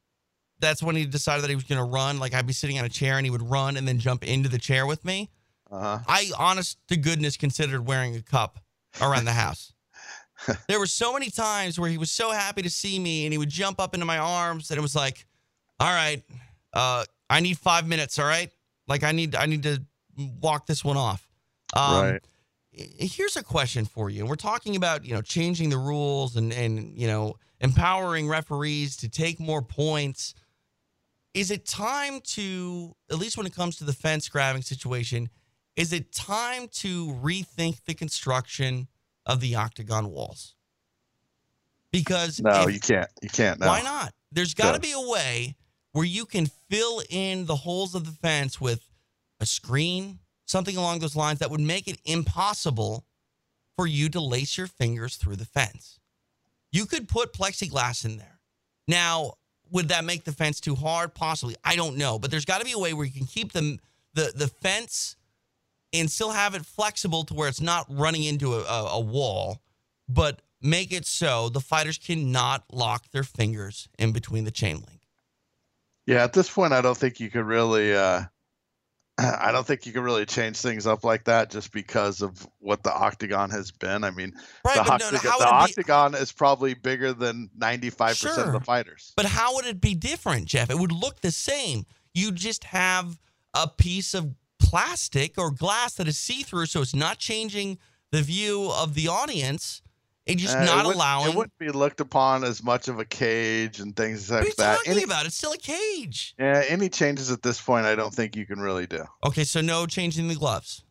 that's when he decided that he was going to run. Like I'd be sitting on a chair and he would run and then jump into the chair with me. uh-huh. I, honest to goodness, considered wearing a cup around the house. *laughs* there were so many times where he was so happy to see me and he would jump up into my arms and it was like, all right, uh, I need five minutes. All right. Like I need, I need to walk this one off. Um, Right. Here's a question for you. We're talking about, you know, changing the rules and, and, you know, empowering referees to take more points. Is it time to, at least when it comes to the fence grabbing situation, is it time to rethink the construction of the octagon walls? Because no, if- you can't. You can't. No. why not? There's got to be a way where you can fill in the holes of the fence with a screen, something along those lines that would make it impossible for you to lace your fingers through the fence. You could put plexiglass in there. Now, would that make the fence too hard? Possibly. I don't know, but there's got to be a way where you can keep the the the fence and still have it flexible to where it's not running into a, a, a wall, but make it so the fighters cannot lock their fingers in between the chain link. Yeah, at this point, I don't think you could really. Uh, *clears throat* I don't think you can really change things up like that just because of what the octagon has been. I mean, Right, the, but no, no, octagon, how the would it be- octagon is probably bigger than ninety-five percent of the fighters. But how would it be different, Jeff? It would look the same. You just have a piece of plastic or glass that is see through, so it's not changing the view of the audience. It's just Uh, not wouldn't- allowing. It wouldn't be looked upon as much of a cage and things like what are you like that. talking Any, about? It's still a cage. yeah, any changes at this point, I don't think you can really do. Okay, so no changing the gloves.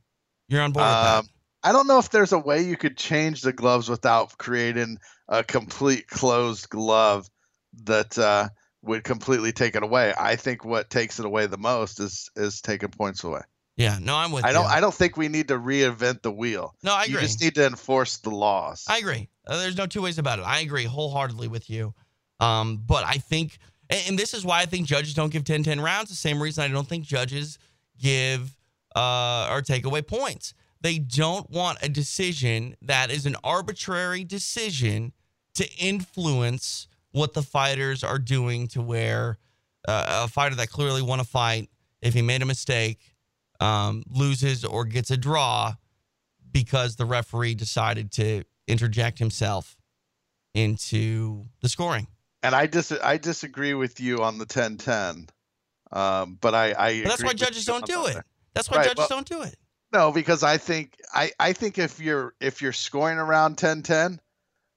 You're on board with that. Um, I don't know if there's a way you could change the gloves without creating a complete closed glove that uh, would completely take it away. I think what takes it away the most is is taking points away. Yeah, no, I'm with I don't. I don't think we need to reinvent the wheel. No, I agree. You just need to enforce the laws. I agree. Uh, there's no two ways about it. I agree wholeheartedly with you. Um, but I think, and, and this is why I think judges don't give 10 10 rounds. The same reason I don't think judges give uh, or take away points. They don't want a decision that is an arbitrary decision to influence what the fighters are doing to where uh, a fighter that clearly won a fight, if he made a mistake, um, loses or gets a draw because the referee decided to interject himself into the scoring. and I dis I disagree with you on the 10-10. Um, but I, I But that's why judges don't do it. That's why Right, judges don't do it. No, because I think I, I think if you're if you're scoring around 10-10,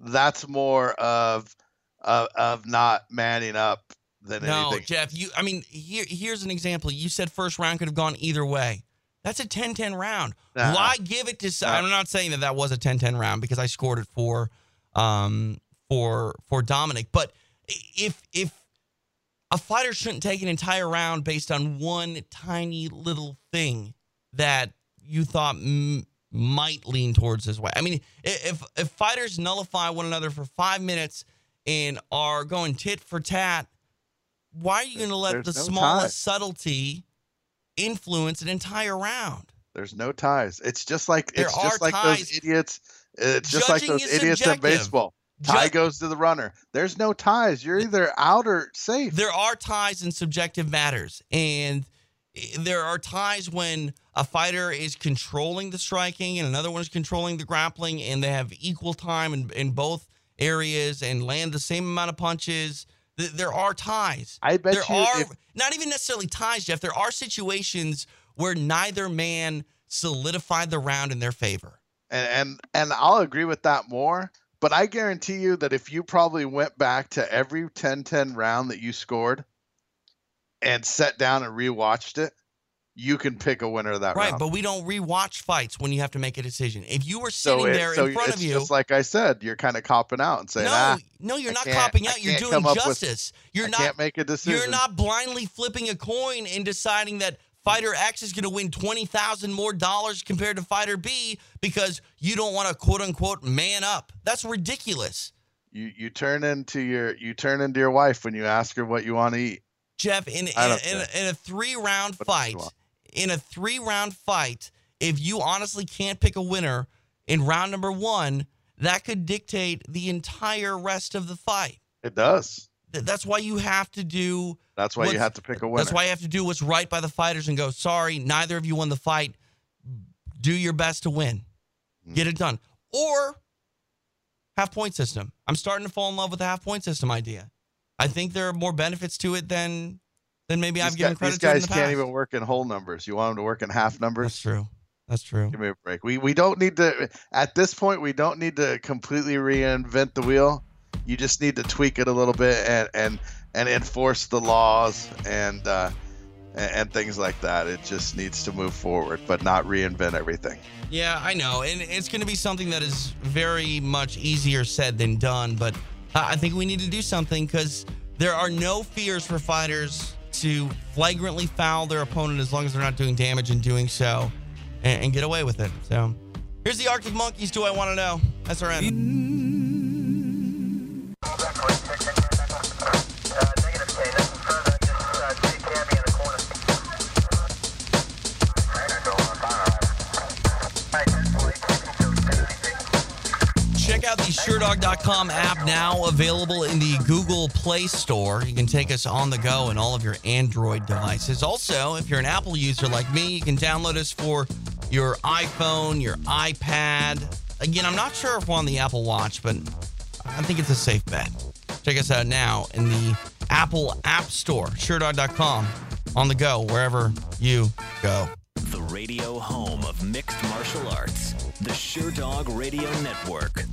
that's more of of, of not manning up than No, anything. Jeff, you I mean, here here's an example. You said first round could have gone either way. That's a 10-10 round. Nah. Why give it to I'm not saying that that was a 10-10 round because I scored it for um for for Dominic, but if if a fighter shouldn't take an entire round based on one tiny little thing that you thought m- might lean towards his way. I mean, if if fighters nullify one another for five minutes and are going tit for tat, why are you going to let There's the no smallest tie. subtlety influence an entire round? There's no ties. It's just like There it's just like ties. those idiots. It's just like Judging those is idiots in subjective. baseball. Tie Ju- goes to the runner. There's no ties. You're either out or safe. There are ties in subjective matters, and eh, there are ties when a fighter is controlling the striking and another one is controlling the grappling, and they have equal time in, in both areas and land the same amount of punches. Th- There are ties. I bet there you are if- not even necessarily ties, Jeff. There are situations where neither man solidified the round in their favor. and and and I'll agree with that more. But I guarantee you that if you probably went back to every 10-10 round that you scored and sat down and rewatched it, you can pick a winner of that Right, round. but we don't rewatch fights when you have to make a decision. If you were so sitting it- there so in front of you, just like I said, you're kind of copping out and saying, no, ah, no, you're I not copping out. You're doing up with- justice. you're I not can't make a decision. You're not blindly flipping a coin and deciding that fighter X is going to win twenty thousand more dollars compared to fighter B because you don't want to quote unquote man up. That's ridiculous. you you turn into your you turn into your wife when you ask her what you want to eat. Jeff, in in, in, in a three round What fight? In a three round fight, if you honestly can't pick a winner in round number one, that could dictate the entire rest of the fight. It does. That's why you have to do. That's why you have to pick a winner. That's why you have to do what's right by the fighters and go. Sorry, neither of you won the fight. Do your best to win. Hmm. Get it done. Or half point system. I'm starting to fall in love with the half point system idea. I think there are more benefits to it than than maybe these, I've given guy- credit these guys the can't past. even work in whole numbers. You want them to work in half numbers? That's true. That's true. Give me a break. We we don't need to at this point we don't need to completely reinvent the wheel. You just need to tweak it a little bit and and and enforce the laws and uh and, things like that. It just needs to move forward, but not reinvent everything. Yeah, I know. And it's going to be something that is very much easier said than done. But I think we need to do something because there are no fears for fighters to flagrantly foul their opponent as long as they're not doing damage in doing so and, and get away with it. So here's the Arctic Monkeys. Do I want to know? That's Sherdog.com app now available in the Google Play Store. You can take us on the go in all of your Android devices. Also, if you're an Apple user like me, you can download us for your iPhone, your iPad. Again, I'm not sure if we're on the Apple Watch, but I think it's a safe bet. Check us out now in the Apple App Store, Sherdog.com, on the go, wherever you go. The radio home of mixed martial arts. The Sherdog Radio Network.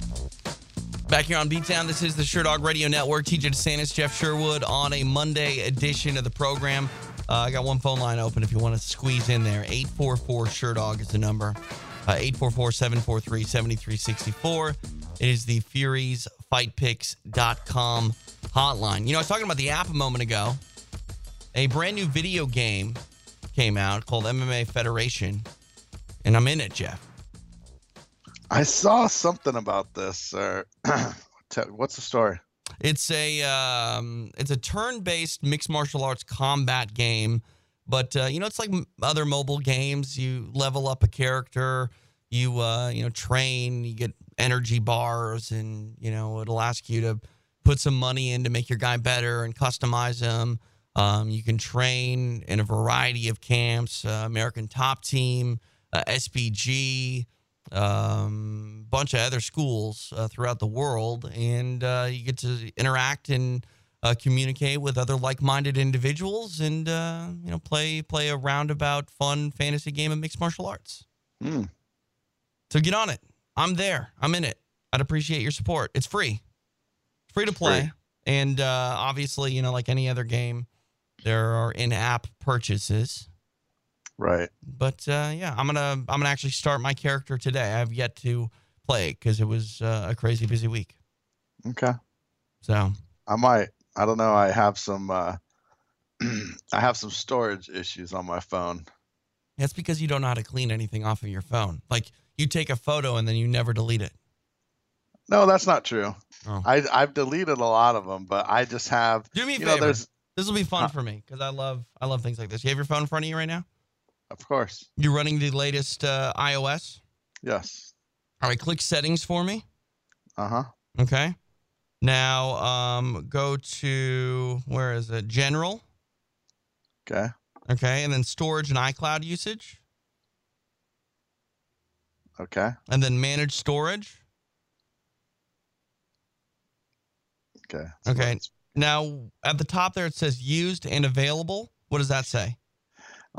Back here on Beatdown, this is the Sherdog Radio Network. TJ DeSantis, Jeff Sherwood on a Monday edition of the program. Uh, I got one phone line open if you want to squeeze in there. 844 Sherdog is the number. Uh, 844 743 7364. It is the FuriesFightPicks.com hotline. You know, I was talking about the app a moment ago. A brand new video game came out called MMA Federation, and I'm in it, Jeff. I saw something about this. Uh, *clears throat* what's the story? It's a um, it's a turn-based mixed martial arts combat game, but uh, you know it's like other mobile games. You level up a character, you uh, you know train, you get energy bars, and you know it'll ask you to put some money in to make your guy better and customize him. Um, you can train in a variety of camps, uh, American Top Team, uh, SPG, um, bunch of other schools uh, throughout the world, and uh, you get to interact and uh, communicate with other like-minded individuals, and uh, you know play play a roundabout, fun fantasy game of mixed martial arts. Mm. So get on it. I'm there. I'm in it. I'd appreciate your support. It's free. It's free to play, Free. and uh, obviously, you know, like any other game, there are in-app purchases. Right. But uh, yeah, I'm gonna I'm gonna actually start my character today. I have yet to play because it was uh, a crazy busy week. Okay. So I might. I don't know. I have some. Uh, *clears throat* I have some storage issues on my phone. that's because you don't know how to clean anything off of your phone. Like you take a photo and then you never delete it. No, that's not true. Oh. I I've deleted a lot of them, but I just have. Do me a you know, there's this will be fun Huh. for me because I love I love things like this. You have your phone in front of you right now. Of course. You're running the latest uh, iOS. Yes. All right, click settings for me. Uh huh. Okay. Now um, go to where is it? General. Okay. Okay, and then storage and iCloud usage, Okay. and then manage storage. Okay. Okay. Now at the top there it says used and available. What does that say?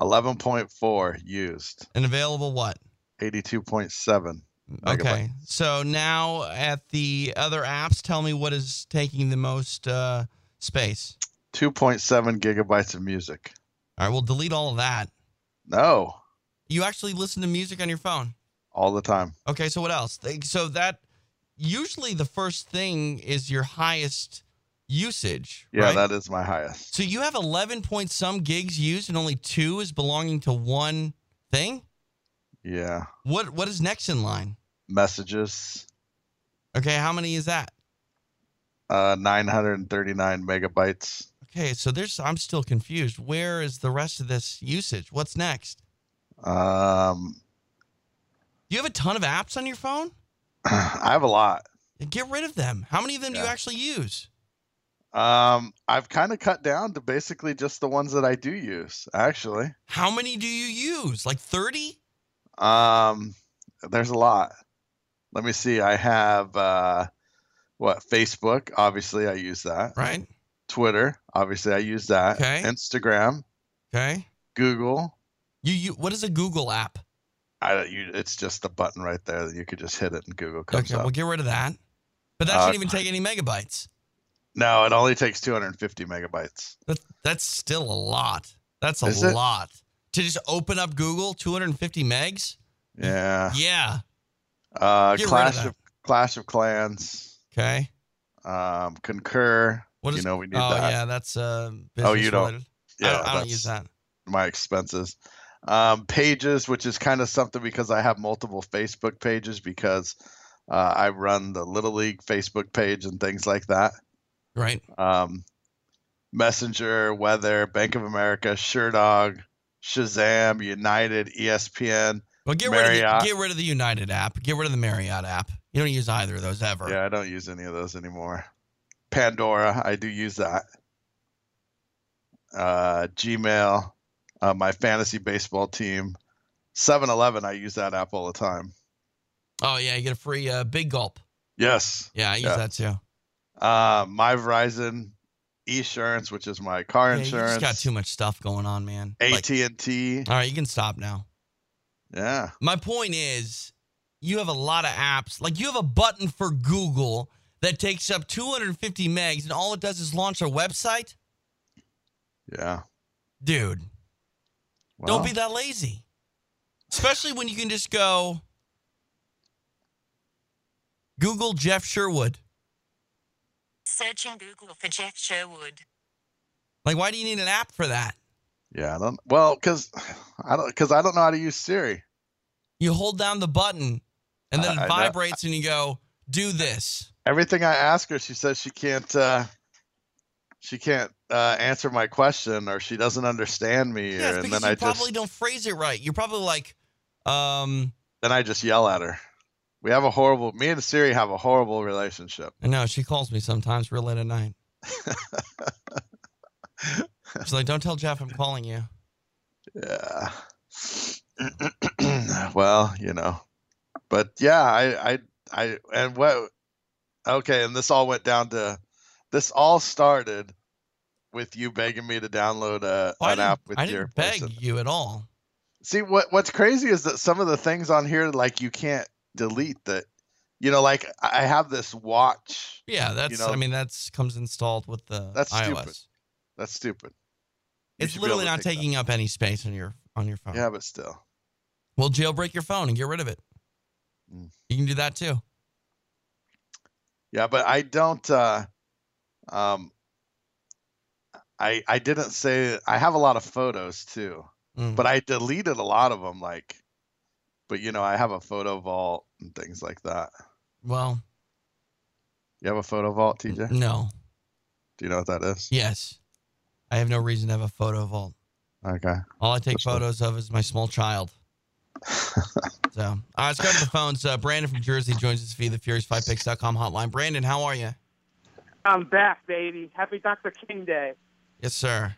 Eleven point four used. And available what? Eighty-two point seven. Okay. So now at the other apps, tell me what is taking the most uh, space. Two point seven gigabytes of music. All right, we'll delete all of that. No, You actually listen to music on your phone. all the time. Okay, so what else? So that usually the first thing is your highest usage. Yeah, right? that is my highest. So you have 11 point some gigs used and only two is belonging to one thing? Yeah. What what is next in line? Messages. Okay, how many is that? Uh, nine hundred and thirty-nine megabytes. Okay, so there's I'm still confused. Where is the rest of this usage? What's next? Um, Do you have a ton of apps on your phone? *sighs* I have a lot. Get rid of them. How many of them do you actually use? Um, I've kind of cut down to basically just the ones that I do use. Actually, How many do you use? Like 30? um, there's a lot. Let me see. I have uh, what Facebook? Obviously, I use that. Right? Twitter. Obviously, I use that. Okay. Instagram. Okay. Google. You you what is a Google app? I you, it's just a button right there that you could just hit it and Google comes Okay, up. well get rid of that. But that Uh, shouldn't even take any megabytes. No, it only takes 250 megabytes. That, that's still a lot. That's a Is it? lot. To just open up Google, 250 megs? Yeah. Yeah. Uh, Get rid of Clash of, Clash of Clans. Okay. Um, Concur. What is you know we need Oh that. yeah, that's uh business Oh, you don't- related. I Yeah, don't, I don't use that. My expenses. Um, pages, which is kind of something because I have multiple Facebook pages because uh, I run the Little League Facebook page and things like that. Right. Um, Messenger, Weather, Bank of America, Sherdog, Shazam, United, ESPN. Well, get rid of the, get rid of the United app. Get rid of the Marriott app. You don't use either of those ever. Yeah, I don't use any of those anymore. Pandora, I do use that. Uh, Gmail, uh, my fantasy baseball team. 7 Eleven, I use that app all the time. Oh yeah, you get a free uh, big gulp. Yes. Yeah, I use Yeah. that too. Uh, my Verizon Esurance, which is my car Yeah, you insurance. just got too much stuff going on, man. AT and T. all right, you can stop now. Yeah. My point is, you have a lot of apps. Like you have a button for Google that takes up 250 megs, and all it does is launch a website. Yeah. Dude, don't be that lazy. Especially when you can just go Google Jeff Sherwood. Searching Google for Jeff Sherwood. Like, why do you need an app for that? Yeah, I don't. Well, because I don't. Because I don't know how to use Siri. You hold down the button, and then I- I it know. vibrates, and you go, "Do this." Everything I ask her, she says she can't. uh She can't uh answer my question, or she doesn't understand me, Yeah, or, it's and because then you I probably just don't phrase it right. You're probably like, um, then I just yell at her. We have a horrible. Me and Siri have a horrible relationship. I know she calls me sometimes real late at night. *laughs* She's like, "Don't tell Jeff I'm calling you." Yeah. *clears throat* well, you know, but yeah, I, I, I, and what? Okay, and this all went down to, this all started with you begging me to download a, Oh, an app with I your didn't beg person. you at all. See, what what's crazy is that some of the things on here, like you can't delete that. You know, like I have this watch. Yeah, that's. You know, I mean, that's comes installed with the That's iOS. stupid. That's stupid. You It's should be able literally not take that. taking up any space on your on your phone. Yeah, but still. Well, jailbreak your phone and get rid of it. Mm. You can do that too. Yeah, but I don't uh um I I didn't say I have a lot of photos too. Mm. But I deleted a lot of them like but you know, I have a photo vault and things like that. Well, You have a photo vault, TJ? no. Do you know what that is? Yes. I have no reason to have a photo vault. Okay. All I take Just a- photos of is my small child. *laughs* so, all right, let's go to the phones. Uh, Brandon from Jersey joins us via the Furious5Picks.com hotline. Brandon, how are you? I'm back, baby. Happy Dr. King Day. Yes, sir.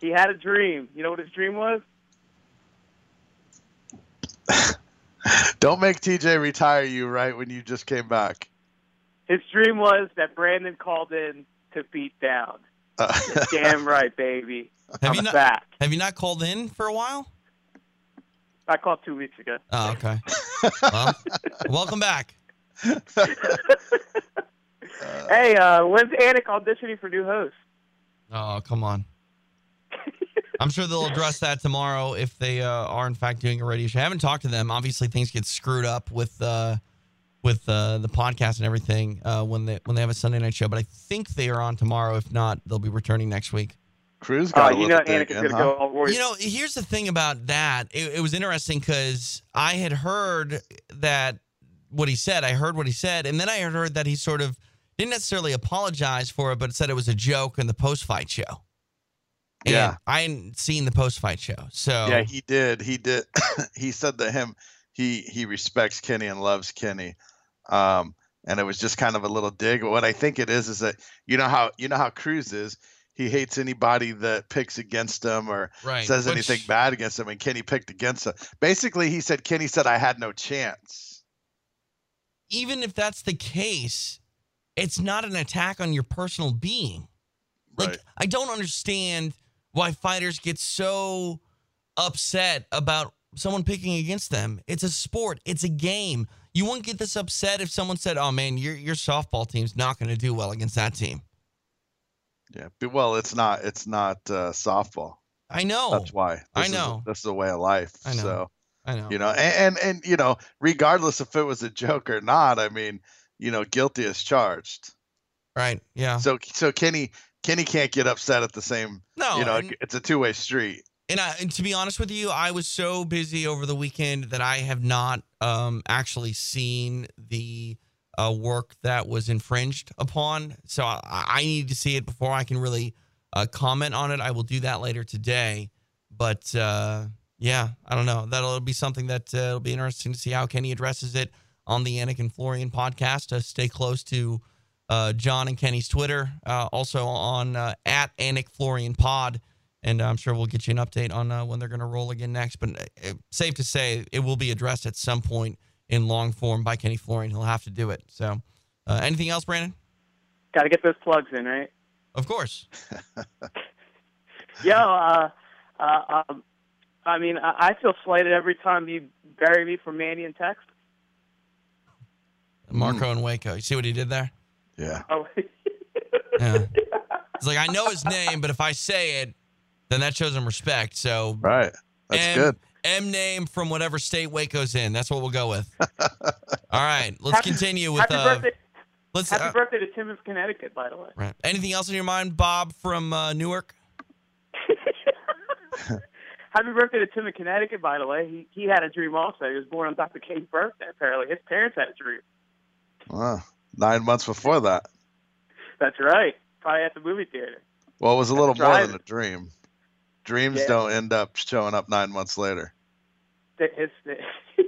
He had a dream. You know what his dream was? Don't make TJ retire you right when you just came back. His dream was that Brandon called in to beat down. Uh, Damn right, baby. Have I'm you not back. Have you not called in for a while? I called two weeks ago. Oh, okay. *laughs* well, welcome back. *laughs* hey, uh, when's Anik auditioning for new host? Oh, come on. *laughs* I'm sure they'll address that tomorrow if they uh, are in fact doing a radio show. I haven't talked to them. Obviously, things get screwed up with uh, with uh, the podcast and everything uh, when they when they have a Sunday night show. But I think they are on tomorrow. If not, they'll be returning next week. Cruz Oh, you know Anik is going to go all You know, here's the thing about that. It, it was interesting because I had heard that what he said. I heard what he said, and then I heard that he sort of didn't necessarily apologize for it, but said it was a joke in the post fight show. And Yeah. I hadn't seen the post fight show, so Yeah, he did. He did. *laughs* he said that him he he respects Kenny and loves Kenny. Um, and it was just kind of a little dig. But what I think it is is that you know how you know how Cruz is. He hates anybody that picks against him or Right, says which- anything bad against him. And Kenny picked against him. Basically, he said Kenny said I had no chance. even if that's the case, it's not an attack on your personal being. Like I don't understand why fighters get so upset about someone picking against them. It's a sport. It's a game. You wouldn't get this upset if someone said, "Oh man, your your softball team's not going to do well against that team." Yeah. Well, it's not. It's not uh, softball. I know. That's why. I This is- know. this is a way of life. I know. So I know. you know and, and and you know regardless if it was a joke or not i mean you know guilty as charged Right. Yeah. so so kenny kenny can't get upset at the same No, you know and- it's a two-way street And, I, and to be honest with you, I was so busy over the weekend that I have not um, actually seen the uh, work that was infringed upon. So I, I need to see it before I can really uh, comment on it. I will do that later today. But uh, yeah, I don't know. That'll be something that uh, will be interesting to see how Kenny addresses it on the Anik and Florian podcast to stay close to uh, Jon and Kenny's Twitter. Uh, also on uh, at Anik Florian Pod. And I'm sure we'll get you an update on uh, when they're going to roll again next. But uh, safe to say, it will be addressed at some point in long form by Kenny Florian. He'll have to do it. So, uh, anything else, Brandon? Got to get those plugs in, right? Of course. *laughs* Yo, uh, uh, um, I mean, I, feel slighted every time you bury me for Manny and text. Marco and Waco. You see what he did there? Yeah. Oh, Yeah. *laughs* It's like, I know his name, but if I say it, then that shows him respect. So, Right. That's M, good. M name from whatever state Waco's in. That's what we'll go with. *laughs* All right. Let's Happy- continue with. happy uh, birthday, let's. happy uh, birthday to Tim in Connecticut, by the way. right. Anything else in your mind, Bob from uh, Newark? *laughs* Happy birthday to Tim in Connecticut, by the way. He he had a dream also. He was born on Dr. K's birthday. Apparently, his parents had a dream. Wow. Nine months before that. That's right. Probably at the movie theater. Well, it was a little more than a dream. Dreams Yeah. don't end up showing up nine months later. That His, *laughs*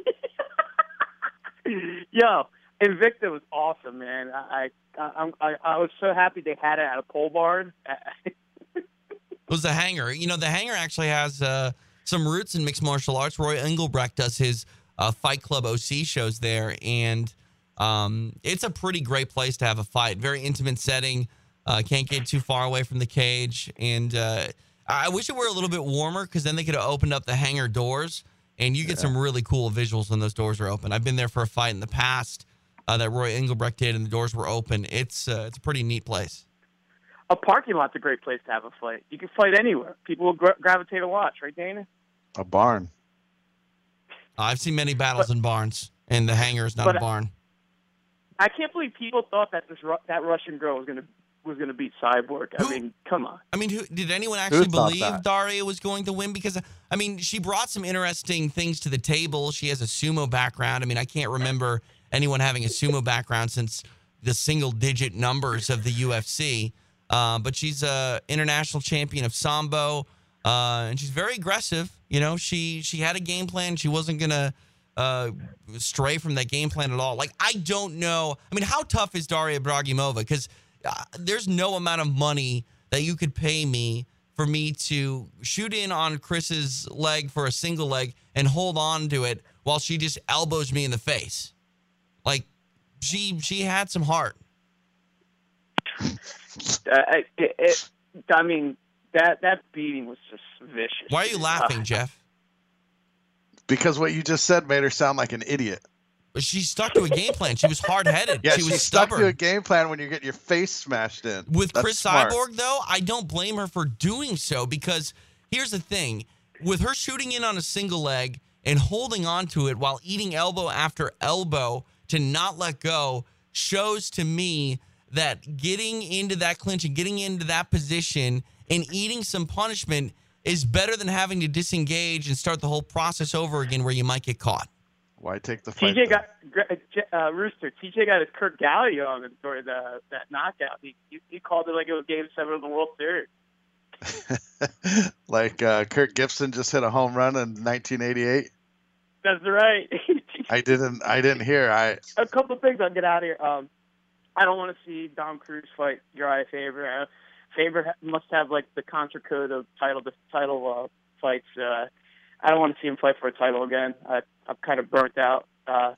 Yo, Invicta was awesome, man. I I, I'm- I I was so happy they had it at a pole barn. *laughs* It was the hanger. You know, the hanger actually has uh, some roots in mixed martial arts. Roy Englebrecht does his uh, Fight Club OC shows there, and um, it's a pretty great place to have a fight. Very intimate setting. Uh, can't get too far away from the cage, and uh, I wish it were a little bit warmer because then they could have opened up the hangar doors, and you get some really cool visuals when those doors are open. I've been there for a fight in the past uh, that Roy Englebrecht did, and the doors were open. It's uh, it's a pretty neat place. a parking lot's a great place to have a fight. You can fight anywhere. People will gra- gravitate to watch, right, Dana? A barn. I've seen many battles in barns, and the hangar is not but- a barn. I can't believe people thought that this Ru- that Russian girl was gonna was gonna beat Cyborg. I mean, come on. I mean, who, did anyone actually thought believe that? Daria was going to win? Because I mean, she brought some interesting things to the table. She has a sumo background. I mean, I can't remember anyone having a sumo background since the single-digit numbers of the UFC. Uh, but she's a international champion of sambo, uh, and she's very aggressive. You know, she she had a game plan. She wasn't gonna uh, stray from that game plan at all. Like, I don't know. I mean, how tough is Daria Ibragimova? Because uh, there's no amount of money that you could pay me for me to shoot in on Cris's leg for a single leg and hold on to it while she just elbows me in the face. Like, she she had some heart. Uh, it, it, I mean, that that beating was just vicious. Why are you laughing, Jeff? Because what you just said made her sound like an idiot. But she stuck to a game plan. She was hard headed. Yeah, she she, was stuck stubborn. to a game plan when you get your face smashed in. With That's Cris smart. Cyborg, though, I don't blame her for doing so because here's the thing: with her shooting in on a single leg and holding on to it while eating elbow after elbow to not let go shows to me that getting into that clinch and getting into that position and eating some punishment is better than having to disengage and start the whole process over again where you might get caught. Why take the fight? TJ got uh, uh, Rooster. TJ got his Kurt Gallagher on it during the, that knockout. He, he he called it like it was Game Seven of the World Series. *laughs* like uh, Kirk Gibson just hit a home run in 1988. That's right. *laughs* I didn't. I didn't hear. I a couple of things. I'll get out of here. Um, I don't want to see Dom Cruz fight Urijah Faber. Ha- must have like the contra code of title the title uh, fights. Uh, I don't want to see him fight for a title again. I, I'm kind of burnt out. Uh,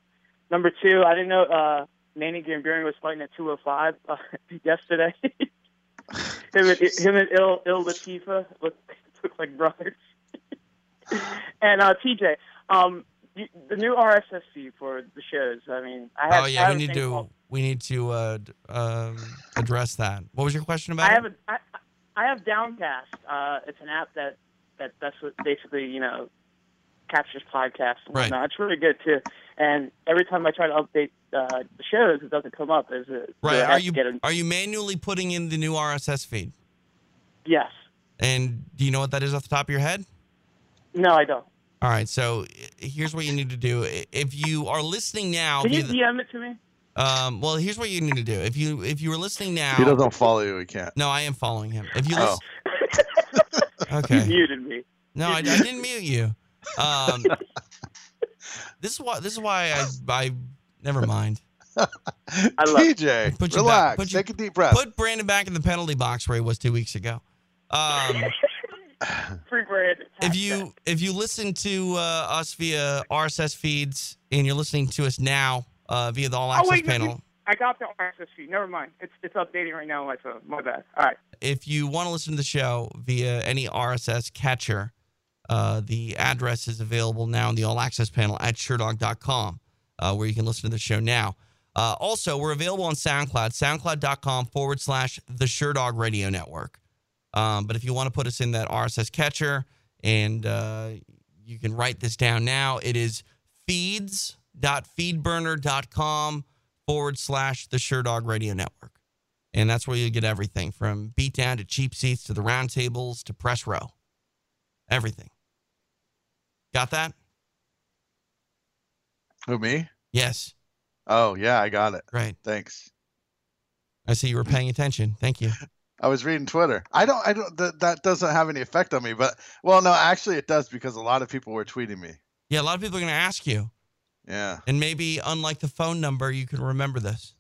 number two, I didn't know uh, Manny Gamburyan was fighting at 205 uh, *laughs* yesterday. *laughs* him and him and Il Il Latifa look *laughs* look like brothers. and uh, TJ, um, the new RSS feed for the shows. I mean, I have. oh yeah, have we need to called- we need to uh, um, address that. What was your question about? I it? have a, I, I have Downcast. Uh, it's an app that that that's what basically you know captures podcasts and Right. whatnot. It's really good too. And every time I try to update uh, the shows, it doesn't come up as a Right. so Are you a, are you manually putting in the new RSS feed? yes. And do you know what that is off the top of your head? No, I don't. All right. So here's what you need to do. If you are listening now, Can you via the- DM it to me? um, well, here's what you need to do. If you if you were listening now, he doesn't follow you. He can't. no, I am following him. If you Oh. listen, *laughs* You okay. muted me. No, I, I didn't mute you. Um, *laughs* this is why this is why I I Never mind. I love TJ, Put you relax. back. Put you- Take a deep breath. Put Brandon back in the penalty box where he was two weeks ago. Um, *laughs* *sighs* free bread. if you if you listen to uh, us via RSS feeds and you're listening to us now uh, via the All Oh Access wait, no, panel, you- I got the RSS feed. Never mind. It's it's updating right now on my phone. My bad. All right. if you want to listen to the show via any RSS catcher, uh, the address is available now in the All Access panel at Sherdog.com, uh, where you can listen to the show now. Uh, also, we're available on SoundCloud, SoundCloud.com forward slash the Sherdog Radio Network. Um, but if you want to put us in that RSS catcher, and uh, you can write this down now, it is feeds.feedburner.com forward slash the Sherdog Radio Network. And that's where you get everything from beatdown to cheap seats to the roundtables to press row. Everything. Got that? Who me? Yes. Oh yeah, I got it. Right. Thanks. I see you were paying attention. Thank you. *laughs* I was reading Twitter. I don't. I don't. That that doesn't have any effect on me. But well, no, actually, it does because a lot of people were tweeting me. Yeah, a lot of people are going to ask you. Yeah. And maybe, unlike the phone number, you can remember this.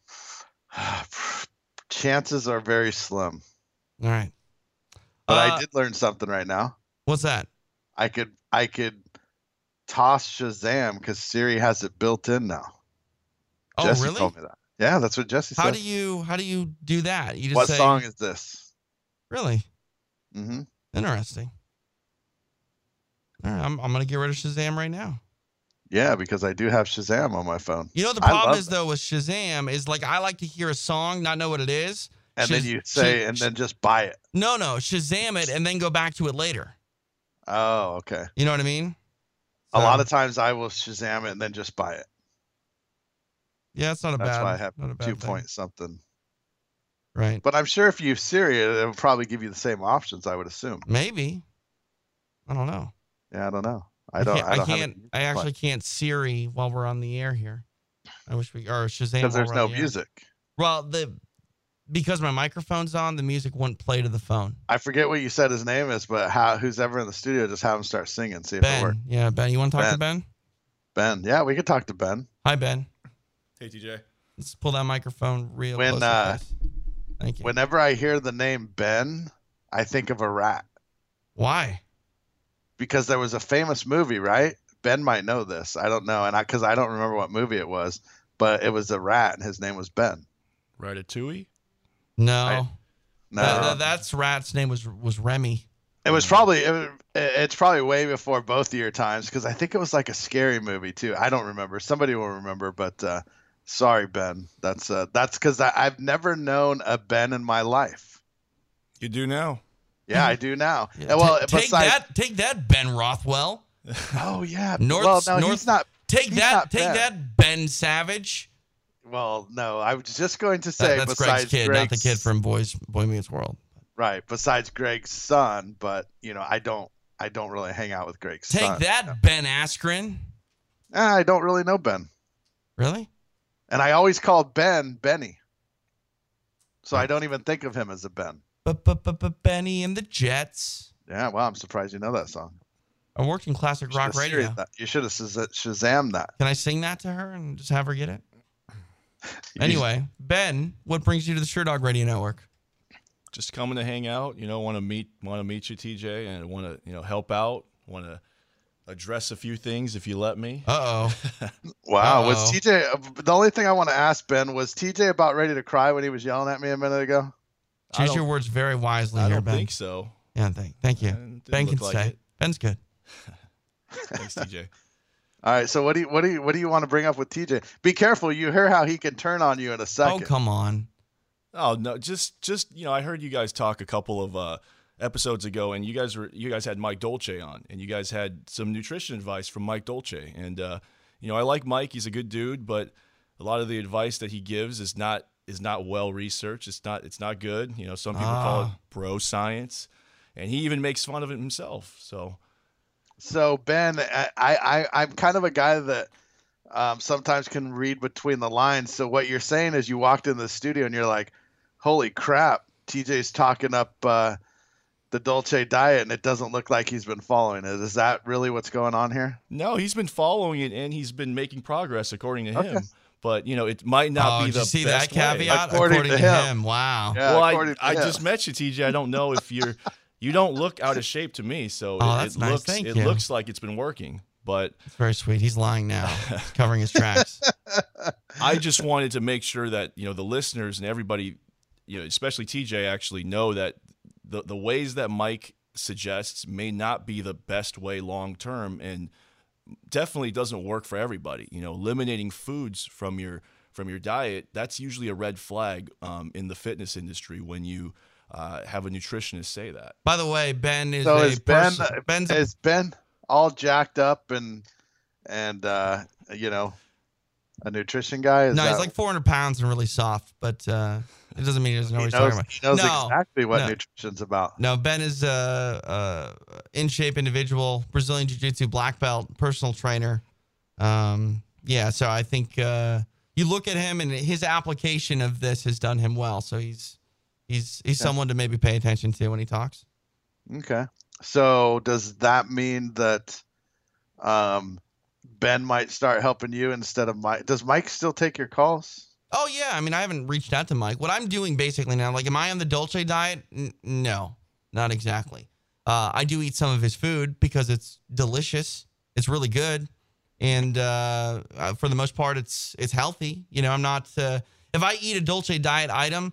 *sighs* Chances are very slim. All right. But Uh, I did learn something right now. What's that? I could I could toss Shazam because Siri has it built in now. Oh, Jesse really? told me that. Yeah, that's what Jesse How said. do you how do you do that? You just what say, song is this? Really Mm-hmm. interesting. All right, I'm I'm gonna get rid of Shazam right now. Yeah, because I do have Shazam on my phone. You know the problem is it. though with Shazam is like I like to hear a song, not know what it is, and then you say, Shaz- and then just buy it. no, no, Shazam it and then go back to it later. Oh, okay. You know what I mean? A lot of times I will Shazam it and then just buy it. Yeah, it's not a That's bad. why I have not a bad two thing. point something. Right. But I'm sure if you Siri it, will probably give you the same options. I would assume. Maybe. I don't know. Yeah, I don't know. I don't. Can't, I, don't have can't. I actually can't Siri while we're on the air here. I wish we or Shazam because there's no the music. Well, the because my microphone's on, the music wouldn't play to the phone. I forget what you said his name is, but how who's ever in the studio, just have him start singing, see if it works. Yeah, Ben. You want to talk to Ben? Ben, yeah, we could talk to Ben. Hi, Ben. Hey, TJ. Let's pull that microphone real When close. to uh, face. Thank you. whenever I hear the name Ben, I think of a rat Why? because there was a famous movie, right? Ben might know this. I don't know, and I because I don't remember what movie it was, but it was a rat, and his name was Ben. Ratatouille? No. No, That- that- that's rat's name was was Remy. it was probably it, it's probably way before both of your times because I think it was like a scary movie too. I don't remember. Somebody will remember, but uh, sorry, Ben. That's uh, that's because I've never known a Ben in my life. You do now. Yeah, I do now. *laughs* Yeah, well, take besides- that, take that, Ben Rothwell. *laughs* Oh yeah. North, well, no, North, he's not. Take he's that, not take Ben. that, Ben Savage. Well, no, I was just going to That- say that's besides Greg's kid, not the kid from Boys Boy Meets World. right. Besides Greg's son, but you know, I don't, I don't really hang out with Greg's Take son. that, Ben Askren. Ah, I don't really know Ben, Really? And I always called Ben Benny, so I don't even think of him as a Ben. But but but but Benny and the Jets. Yeah, well, I'm surprised you know that song. I worked in classic You rock radio. That. You should have Shaz- Shazam that. Can I sing that to her and just have her get it? *laughs* Anyway, Ben, what brings you to the Sherdog Radio Network? Just coming to hang out. You know, want to meet want to meet you, TJ, and want to you know help out. Want to address a few things if you let me. Uh oh. *laughs* Wow, was Uh-oh. TJ? uh, The only thing I want to ask Ben was TJ about ready to cry when he was yelling at me a minute ago. Choose your words very wisely I here, don't Ben. think so. Yeah, thank, thank you. Ben can look like stay. it. Ben's good. *laughs* Thanks, TJ. All right, so what do you what do you what do you want to bring up with TJ? Be careful, you hear how he can turn on you in a second. Oh, come on. Oh no, just just you know, I heard you guys talk a couple of uh, episodes ago, and you guys were you guys had Mike Dolce on, and you guys had some nutrition advice from Mike Dolce, and uh, you know, I like Mike; he's a good dude, but a lot of the advice that he gives is not is not well researched. It's not it's not good. You know, some people call it Ah. bro science, and he even makes fun of it himself. So So Ben, I, I I'm kind of a guy that um, sometimes can read between the lines. So what you're saying is you walked in the studio and you're like, "Holy crap, TJ's talking up uh, the Dolce diet, and it doesn't look like he's been following it. Is that really what's going on here? no, he's been following it, and he's been making progress according to Okay. him. but you know it might not Oh, be did you the see best that way. caveat? According According to to him. him. Wow. Yeah, well, I, I just met you, TJ. I don't know if you're you don't look out of shape to me, so Oh, it, that's it nice. looks Thank it you. looks like it's been working. But It's very sweet. He's lying now. He's covering his tracks. *laughs* I just wanted to make sure that you know the listeners and everybody, you know, especially TJ, actually know that the the ways that Mike suggests may not be the best way long term, and definitely doesn't work for everybody. You know, eliminating foods from your from your diet that's usually a red flag um, in the fitness industry when you uh, have a nutritionist say that. By the way, Ben is So a is Ben person- Ben's a is Ben all jacked up and and uh, you know a nutrition guy? Is no, he's like 400 pounds and really soft, but uh, it doesn't mean he doesn't know he what he's knows, talking about. he knows no, exactly what no. nutrition's about. No, Ben is a, a in shape individual, Brazilian Jiu Jitsu black belt, personal trainer. Um, yeah, so I think uh, you look at him and his application of this has done him well. So he's he's he's Yeah. someone to maybe pay attention to when he talks. Okay. So does that mean that um, Ben might start helping you instead of Mike? Does Mike still take your calls? Oh yeah, I mean I haven't reached out to Mike. What I'm doing basically now, like, am I on the Dolce diet? N- no, not exactly. Uh, I do eat some of his food because it's delicious. It's really good, and uh, uh, for the most part, it's it's healthy. You know, I'm not. Uh, if I eat a Dolce diet item,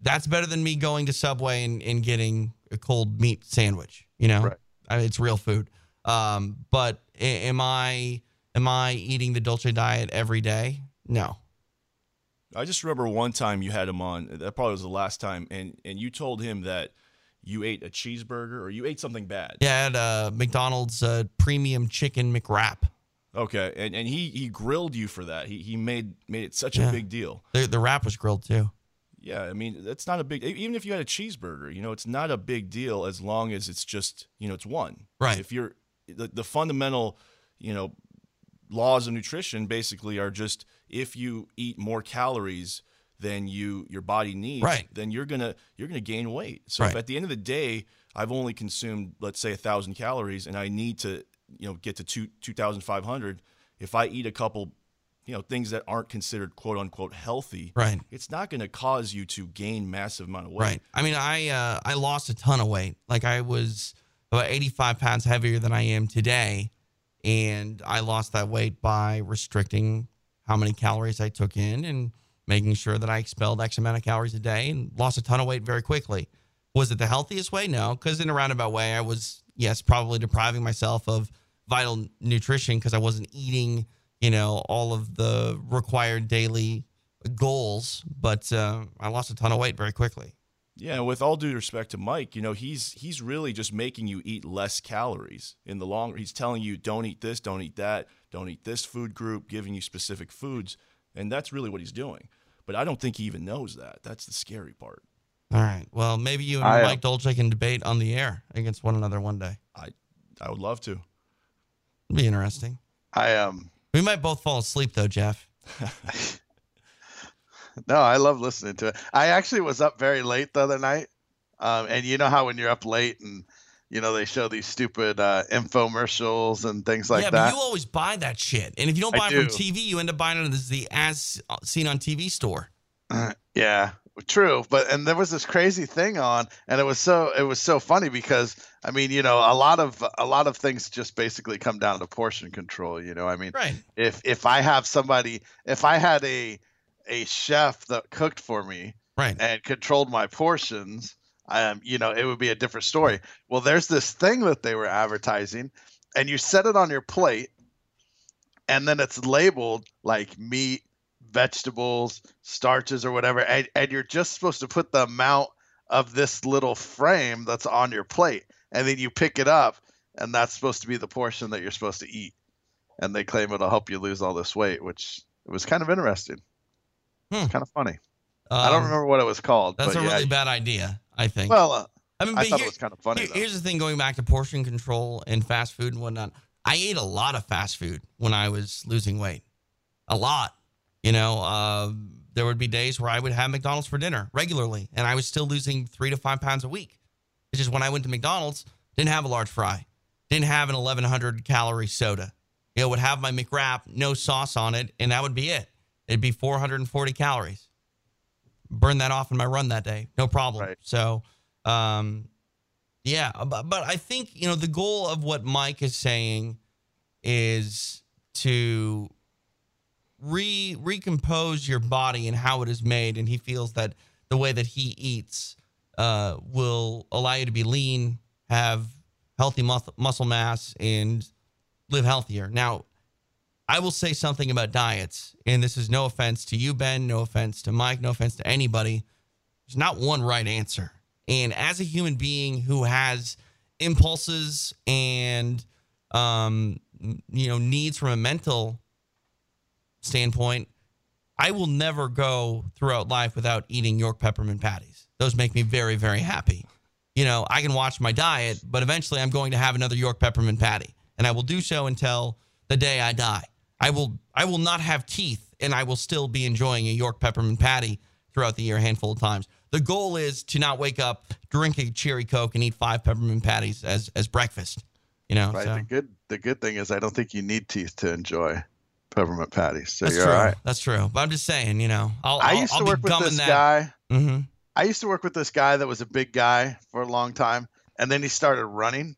that's better than me going to Subway and, and getting a cold meat sandwich. You know, Right. I mean, it's real food. Um, but am I am I eating the Dolce diet every day? No. I just remember one time you had him on. That probably was the last time, and and you told him that you ate a cheeseburger or you ate something bad. Yeah, I had uh, McDonald's uh, premium chicken McWrap. Okay, and and he he grilled you for that. He he made made it such Yeah. a big deal. The the wrap was grilled too. Yeah, I mean that's not a big. Even if you had a cheeseburger, you know, it's not a big deal as long as it's just you know it's one. Right. If you're the, the fundamental, you know, laws of nutrition basically are just if you eat more calories than you your body needs, Right. then you're gonna you're gonna gain weight. So if Right. at the end of the day, I've only consumed let's say a thousand calories, and I need to you know get to two two thousand five hundred. If I eat a couple, you know, things that aren't considered quote unquote healthy, Right. it's not going to cause you to gain massive amount of weight. Right. I mean, I uh, I lost a ton of weight. Like I was about 85 pounds heavier than I am today, and I lost that weight by restricting how many calories I took in and making sure that I expelled X amount of calories a day, and lost a ton of weight very quickly. Was it the healthiest way? No, because in a roundabout way, I was yes probably depriving myself of vital nutrition because I wasn't eating you know all of the required daily goals, but uh, I lost a ton of weight very quickly. Yeah, with all due respect to Mike, you know, he's he's really just making you eat less calories in the long he's telling you don't eat this, don't eat that, don't eat this food group, giving you specific foods, and that's really what he's doing. But I don't think he even knows that. That's the scary part. All right. Well, maybe you and I, uh, Mike Dolce can debate on the air against one another one day. I I would love to. It'd be interesting. I um We might both fall asleep though, Jeff. *laughs* *laughs* no, I love listening to it. I actually was up very late the other night, um, and you know how when you're up late and you know they show these stupid uh, infomercials and things like yeah, that. Yeah, but you always buy that shit, and if you don't I buy it from. TV, you end up buying it as the as seen on TV store. *clears throat* yeah, true. But and there was this crazy thing on, and it was so it was so funny because I mean, you know, a lot of a lot of things just basically come down to portion control. You know, I mean, Right. if if I have somebody, if I had a a chef that cooked for me, Right. and controlled my portions, um, you know, it would be a different story. Well, there's this thing that they were advertising, and you set it on your plate, and then it's labeled like meat, vegetables, starches, or whatever, and, and you're just supposed to put the amount of this little frame that's on your plate, and then you pick it up, and that's supposed to be the portion that you're supposed to eat. And they claim it'll help you lose all this weight, which it was kind of interesting. Hmm. Kind of funny. I don't Um, remember what it was called. That's a yeah, really bad idea. I think. Well, uh, I mean, I thought here- it was kind of funny. Here- here's the thing: going back to portion control and fast food and whatnot. I ate a lot of fast food when I was losing weight. A lot. You know, uh, there would be days where I would have McDonald's for dinner regularly, and I was still losing three to five pounds a week. It's just when I went to McDonald's, didn't have a large fry, didn't have an 1100 calorie soda. You know, would have my McWrap, no sauce on it, and that would be it. It'd be 440 calories. Burn that off in my run that day, no problem. Right. So, um, yeah, but, but I think you know the goal of what Mike is saying is to re recompose your body and how it is made, and he feels that the way that he eats uh, will allow you to be lean, have healthy mus- muscle mass, and live healthier. Now, I will say something about diets, and this is no offense to you, Ben, no offense to Mike, no offense to anybody. There's not one right answer. And as a human being who has impulses and um, you know needs from a mental standpoint, I will never go throughout life without eating York peppermint patties. Those make me very, very happy. You know, I can watch my diet, but eventually I'm going to have another York peppermint patty, and I will do so until the day I die. I will I will not have teeth and I will still be enjoying a York peppermint patty throughout the year a handful of times. The goal is to not wake up, drink a cherry coke and eat five peppermint patties as as breakfast. You know, Right. so The good the good thing is I don't think you need teeth to enjoy peppermint patties. So that's you're true. all right. That's true. But I'm just saying, you know, I'll I I'll- used I'll to work with this that. guy. hmm I used to work with this guy that was a big guy for a long time, and then he started running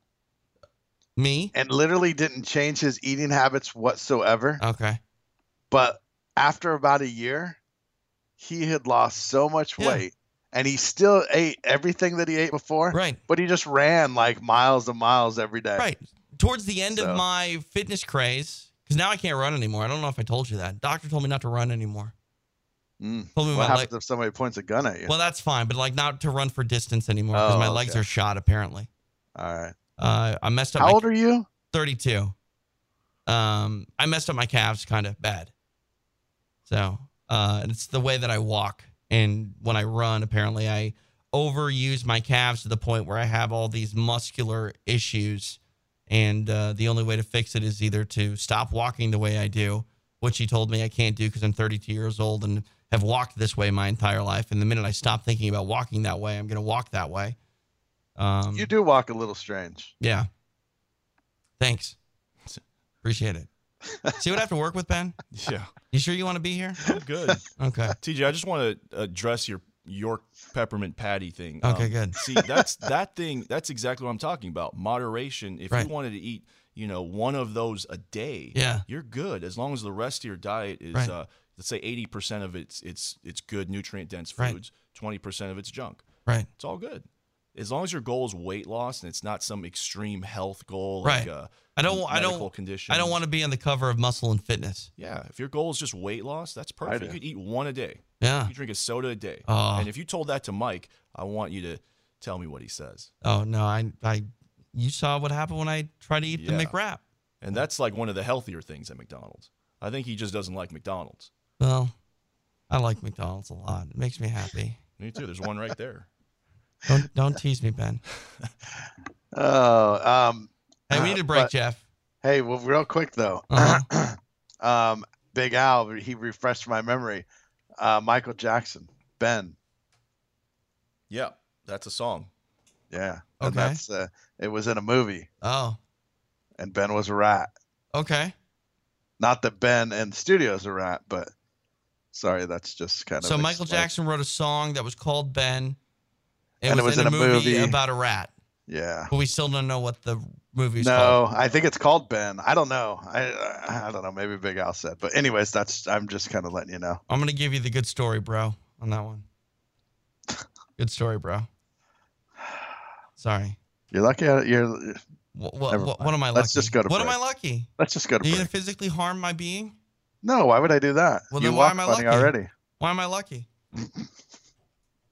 Me? and literally didn't change his eating habits whatsoever. Okay. But after about a year, he had lost so much Yeah. weight, and he still ate everything that he ate before. Right. But he just ran like miles and miles every day. Right. Towards the end So- of my fitness craze, because now I can't run anymore. I don't know if I told you that. Doctor told me not to run anymore. Mm. Told me What my happens leg. if somebody points a gun at you? Well, that's fine, but like not to run for distance anymore because Oh, my legs okay. are shot. Apparently, All right. Uh, I messed up. How old are you? 32. Um, I messed up my calves kind of bad. So, uh, and it's the way that I walk. And when I run, apparently I overuse my calves to the point where I have all these muscular issues. And uh, the only way to fix it is either to stop walking the way I do, which he told me I can't do because I'm 32 years old and have walked this way my entire life. And the minute I stop thinking about walking that way, I'm going to walk that way. Um, You do walk a little strange. yeah. Thanks. Appreciate it. See what I have to work with, Ben? *laughs* Yeah. You sure you want to be here? I'm good. Okay. TJ, I just want to address your York peppermint patty thing. Okay, Um, good. See, that's that thing. That's exactly what I'm talking about. Moderation. If Right. you wanted to eat, you know, one of those a day, Yeah. you're good as long as the rest of your diet is, Right. uh, let's say, 80 percent of it's it's it's good nutrient dense Right. foods, 20 percent of it's junk. Right. It's all good. As long as your goal is weight loss and it's not some extreme health goal, like Right. uh, I don't. I don't. condition. I don't want to be on the cover of Muscle and Fitness. Yeah, if your goal is just weight loss, that's perfect. You could eat one a day. Yeah. You drink a soda a day. Oh. And if you told that to Mike, I want you to tell me what he says. Oh no, I. I. You saw what happened when I tried to eat Yeah. the McWrap. And that's like one of the healthier things at McDonald's. I think he just doesn't like McDonald's. Well, I like McDonald's a lot. It makes me happy. Me too. There's one right there. Don't don't tease me, Ben. *laughs* Oh, um, Hey, we need a break, but- Jeff. Hey, well, real quick though, Uh-huh. *clears throat* um, Big Al, he refreshed my memory. Uh, Michael Jackson, Ben, Yeah, that's a song. yeah, and Okay. that's uh, it was in a movie, Oh, and Ben was a rat. okay. Not that Ben in the studio is a rat, but sorry, that's just kind of So Michael ex- Jackson wrote a song that was called Ben. It And it was, was in, in a movie, movie. about a rat, Yeah. but we still don't know what the movie's no, called. No, I think it's called Ben. I don't know. I I don't know. Maybe Big Al said, but anyways, that's I'm just kind of letting you know. I'm gonna give you the good story, bro, on that one. *laughs* Good story, bro. Sorry. You're lucky. You're. What, what, what, what am I lucky? Let's just go to What am. I lucky? Let's just go to Are you break. gonna physically harm my being? No, why would I do that? Well, you then why am I lucky? already. Why am I lucky? *laughs*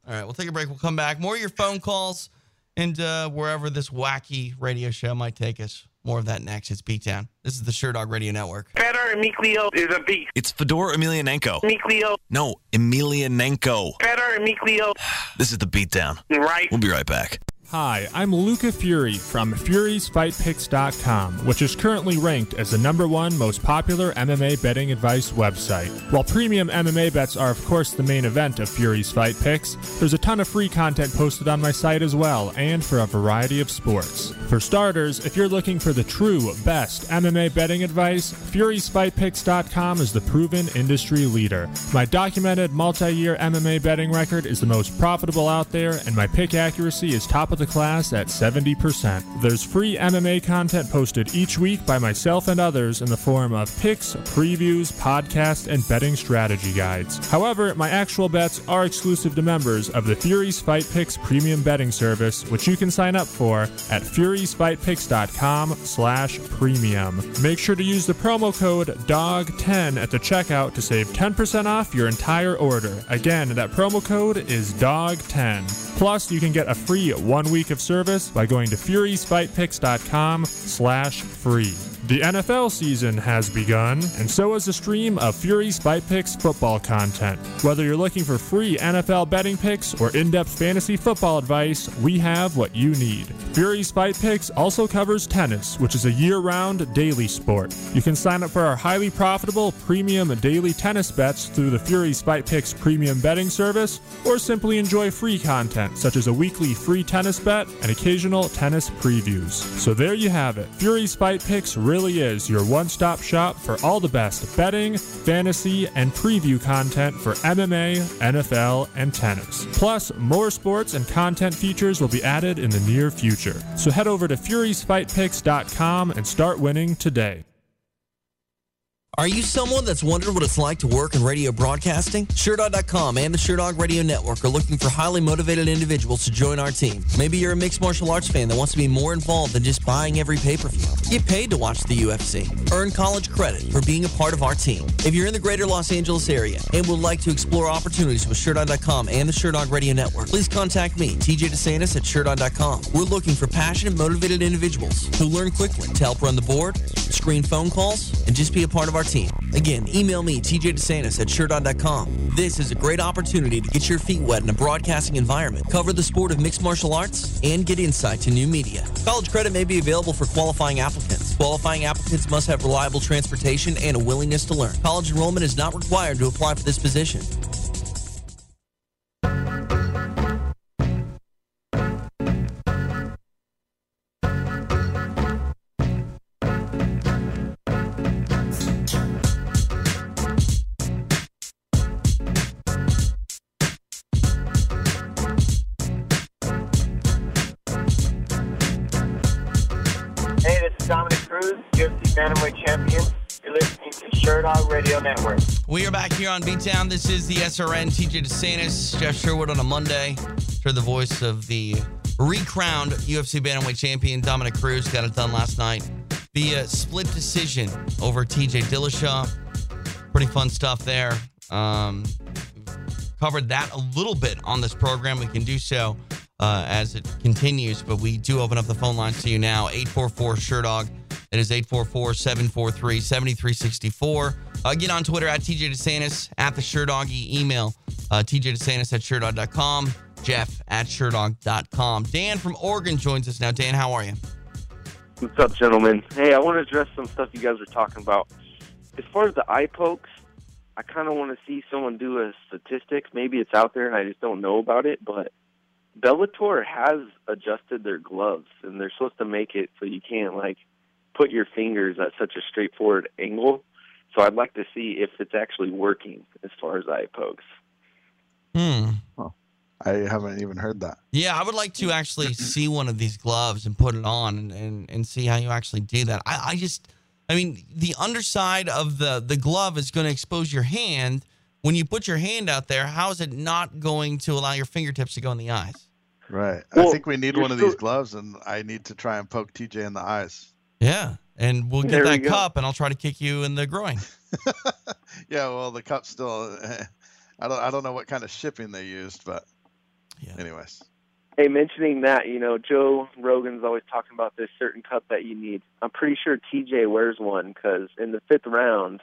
All right, we'll take a break. We'll come back. More of your phone calls and uh, wherever this wacky radio show might take us. More of that next. It's Beatdown. This is the Sherdog Radio Network. Fedor Emilio is a beast. It's Fedor Emelianenko. Emilio, No, Emelianenko. Fedor Emilio, This is the beatdown. right? We'll be right back. Hi, I'm Luca Fury from FuriesFightPicks.com, which is currently ranked as the number one most popular MMA betting advice website. While premium MMA bets are, of course, the main event of Fury's Fight Picks, there's a ton of free content posted on my site as well, and for a variety of sports. For starters, if you're looking for the true best MMA betting advice, FuriesFightPicks.com is the proven industry leader. My documented multi year MMA betting record is the most profitable out there, and my pick accuracy is top of the class at 70%. There's free MMA content posted each week by myself and others in the form of picks, previews, podcasts, and betting strategy guides. However, my actual bets are exclusive to members of the Furies Fight Picks premium betting service, which you can sign up for at furiesfightpicks.com slash premium. Make sure to use the promo code DOG10 at the checkout to save 10% off your entire order. Again, that promo code is DOG10. Plus, you can get a free one week of service by going to furiesfightpicks.com slash free. The NFL season has begun, and so has a stream of Fury's Fight Picks football content. Whether you're looking for free NFL betting picks or in depth fantasy football advice, we have what you need. Fury's Fight Picks also covers tennis, which is a year round daily sport. You can sign up for our highly profitable premium daily tennis bets through the Fury's Fight Picks premium betting service, or simply enjoy free content such as a weekly free tennis bet and occasional tennis previews. So there you have it. Fury's Fight Picks really is your one stop shop for all the best betting, fantasy, and preview content for MMA, NFL, and tennis. Plus, more sports and content features will be added in the near future. So head over to FuriesFightPicks.com and start winning today. Are you someone that's wondered what it's like to work in radio broadcasting? Sherdog.com and the Sherdog Radio Network are looking for highly motivated individuals to join our team. Maybe you're a mixed martial arts fan that wants to be more involved than just buying every pay-per-view. Get paid to watch the UFC. Earn college credit for being a part of our team. If you're in the greater Los Angeles area and would like to explore opportunities with Sherdog.com and the Sherdog Radio Network, please contact me, TJ DeSantis at Sherdog.com. We're looking for passionate, motivated individuals who learn quickly to help run the board, screen phone calls, and just be a part of our team. Again, email me, TJ DeSantis at Sherdog.com. This is a great opportunity to get your feet wet in a broadcasting environment, cover the sport of mixed martial arts, and get insight to new media. College credit may be available for qualifying applicants. Qualifying applicants must have reliable transportation and a willingness to learn. College enrollment is not required to apply for this position. To Radio Network. We are back here on Beatdown. This is the SRN TJ DeSantis, Jeff Sherwood on a Monday. For the voice of the recrowned UFC Bantamweight Champion Dominick Cruz, got it done last night. The uh, split decision over TJ Dillashaw. Pretty fun stuff there. Um, covered that a little bit on this program. We can do so uh, as it continues, but we do open up the phone lines to you now 844 Sherdog. It is 844 743 7364. Uh, get on Twitter at TJ DeSantis, at the Sherdoggy. Email uh, TJ DeSantis at Sherdog.com, Jeff at Sherdog.com. Dan from Oregon joins us now. Dan, how are you? What's up, gentlemen? Hey, I want to address some stuff you guys were talking about. As far as the eye pokes, I kind of want to see someone do a statistic. Maybe it's out there and I just don't know about it, but Bellator has adjusted their gloves and they're supposed to make it so you can't like put your fingers at such a straightforward angle. So I'd like to see if it's actually working as far as eye pokes. Hmm. Well, I haven't even heard that. Yeah, I would like to actually see one of these gloves and put it on and, and, and see how you actually do that. I, I just, I mean, the underside of the, the glove is going to expose your hand. When you put your hand out there, how is it not going to allow your fingertips to go in the eyes? Right. Well, I think we need one of still- these gloves, and I need to try and poke TJ in the eyes. Yeah. And we'll get There that go. cup and I'll try to kick you in the groin. *laughs* Yeah, well, the cup still. *laughs* I don't. I don't know what kind of shipping they used, but. yeah. Anyways. Hey, mentioning that, you know, Joe Rogan's always talking about this certain cup that you need. I'm pretty sure TJ wears one because in the fifth round,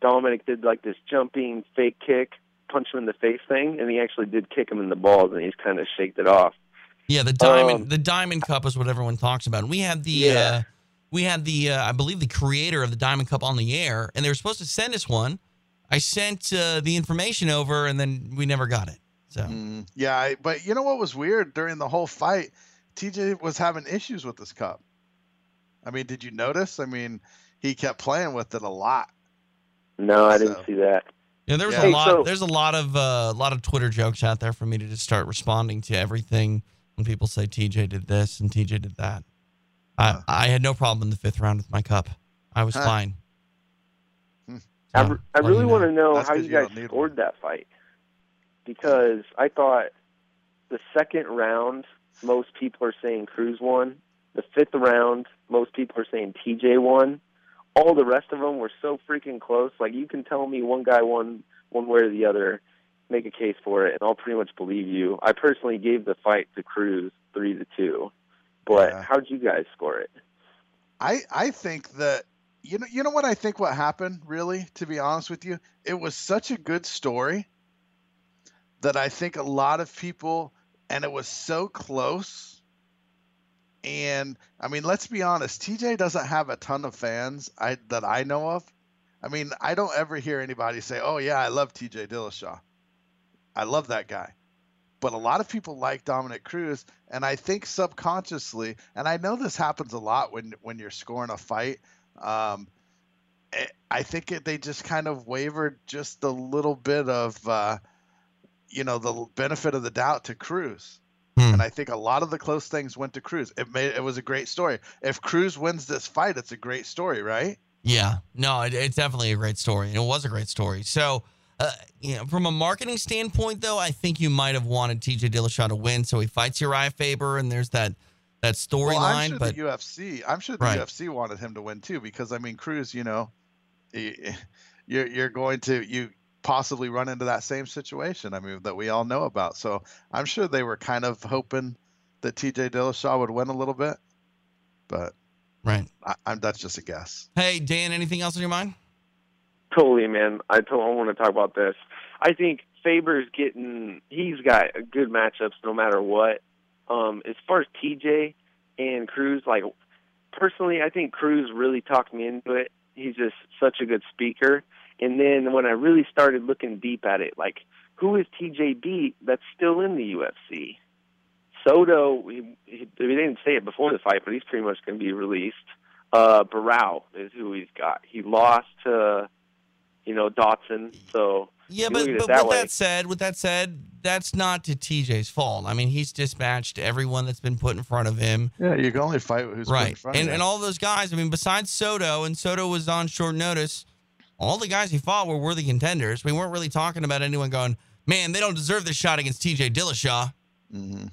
Dominick did like this jumping fake kick, punch him in the face thing, and he actually did kick him in the balls, and he's kind of shaked it off. Yeah, the diamond Um, the diamond cup is what everyone talks about. And we had the Yeah. uh, we had the uh, I believe the creator of the diamond cup on the air, and they were supposed to send us one. I sent uh, the information over, and then we never got it. So Mm, yeah, I, but you know what was weird during the whole fight? TJ was having issues with this cup. I mean, did you notice? I mean, he kept playing with it a lot. No, I didn't see that. yeah, there was Hey, a lot. so- there's a lot of uh, a lot of Twitter jokes out there for me to just start responding to everything when people say TJ did this and TJ did that. I I had no problem in the fifth round with my cup. I was Huh. fine. Hmm. I, re- I really want to know That's how 'cause you you guys don't need scored that fight because I thought the second round most people are saying Cruz won. The fifth round most people are saying TJ won. All the rest of them were so freaking close. Like you can tell me one guy won one way or the other, make a case for it, and I'll pretty much believe you. I personally gave the fight to Cruz three to two, but Yeah. how'd you guys score it? I I think that you know you know what I think what happened really to be honest with you? It was such a good story that I think a lot of people and it was so close. And I mean let's be honest TJ doesn't have a ton of fans I that I know of. I mean I don't ever hear anybody say oh yeah I love TJ Dillashaw. I love that guy but a lot of people like Dominic Cruz, and I think subconsciously, and I know this happens a lot when when you're scoring a fight. Um, eh, I think it, they just kind of wavered just a little bit of, uh, you know, the benefit of the doubt to Cruz. Hmm. And I think a lot of the close things went to Cruz. It made it was a great story. If Cruz wins this fight, it's a great story, right? Yeah, no, it, it's definitely a great story, and it was a great story. So, uh, you know, from a marketing standpoint, though, I think you might have wanted TJ Dillashaw to win, so he fights Urijah Faber, and there's that that storyline. Well, I'm sure but the UFC, I'm sure the Right. UFC wanted him to win too, because I mean, Cruz, you know, *laughs* you're you're going to you possibly run into that same situation. I mean, that we all know about. So I'm sure they were kind of hoping that TJ Dillashaw would win a little bit, but right, I, I'm that's just a guess. hey, Dan, anything else on your mind? Totally, man. I told, I want to talk about this. I think Faber's getting he's got good matchups no matter what. Um, as far as TJ and Cruz, like personally, I think Cruz really talked me into it. He's just such a good speaker. And then when I really started looking deep at it, like who is TJ beat that's still in the UFC? Soto, he, he, didn't say it before the fight, but he's pretty much going to be released. Uh, Barao is who he's got. He lost to, you know, Dodson. So Yeah, but, look at it but that with way. that said, with that said, that's not to TJ's fault. I mean, he's dispatched everyone that's been put in front of him. Yeah, you can only fight who's put in right, front of and you. and all those guys. I mean, besides Soto, and Soto was on short notice. All the guys he fought were worthy contenders. We weren't really talking about anyone going, man, they don't deserve this shot against TJ Dillashaw. Mm-hmm.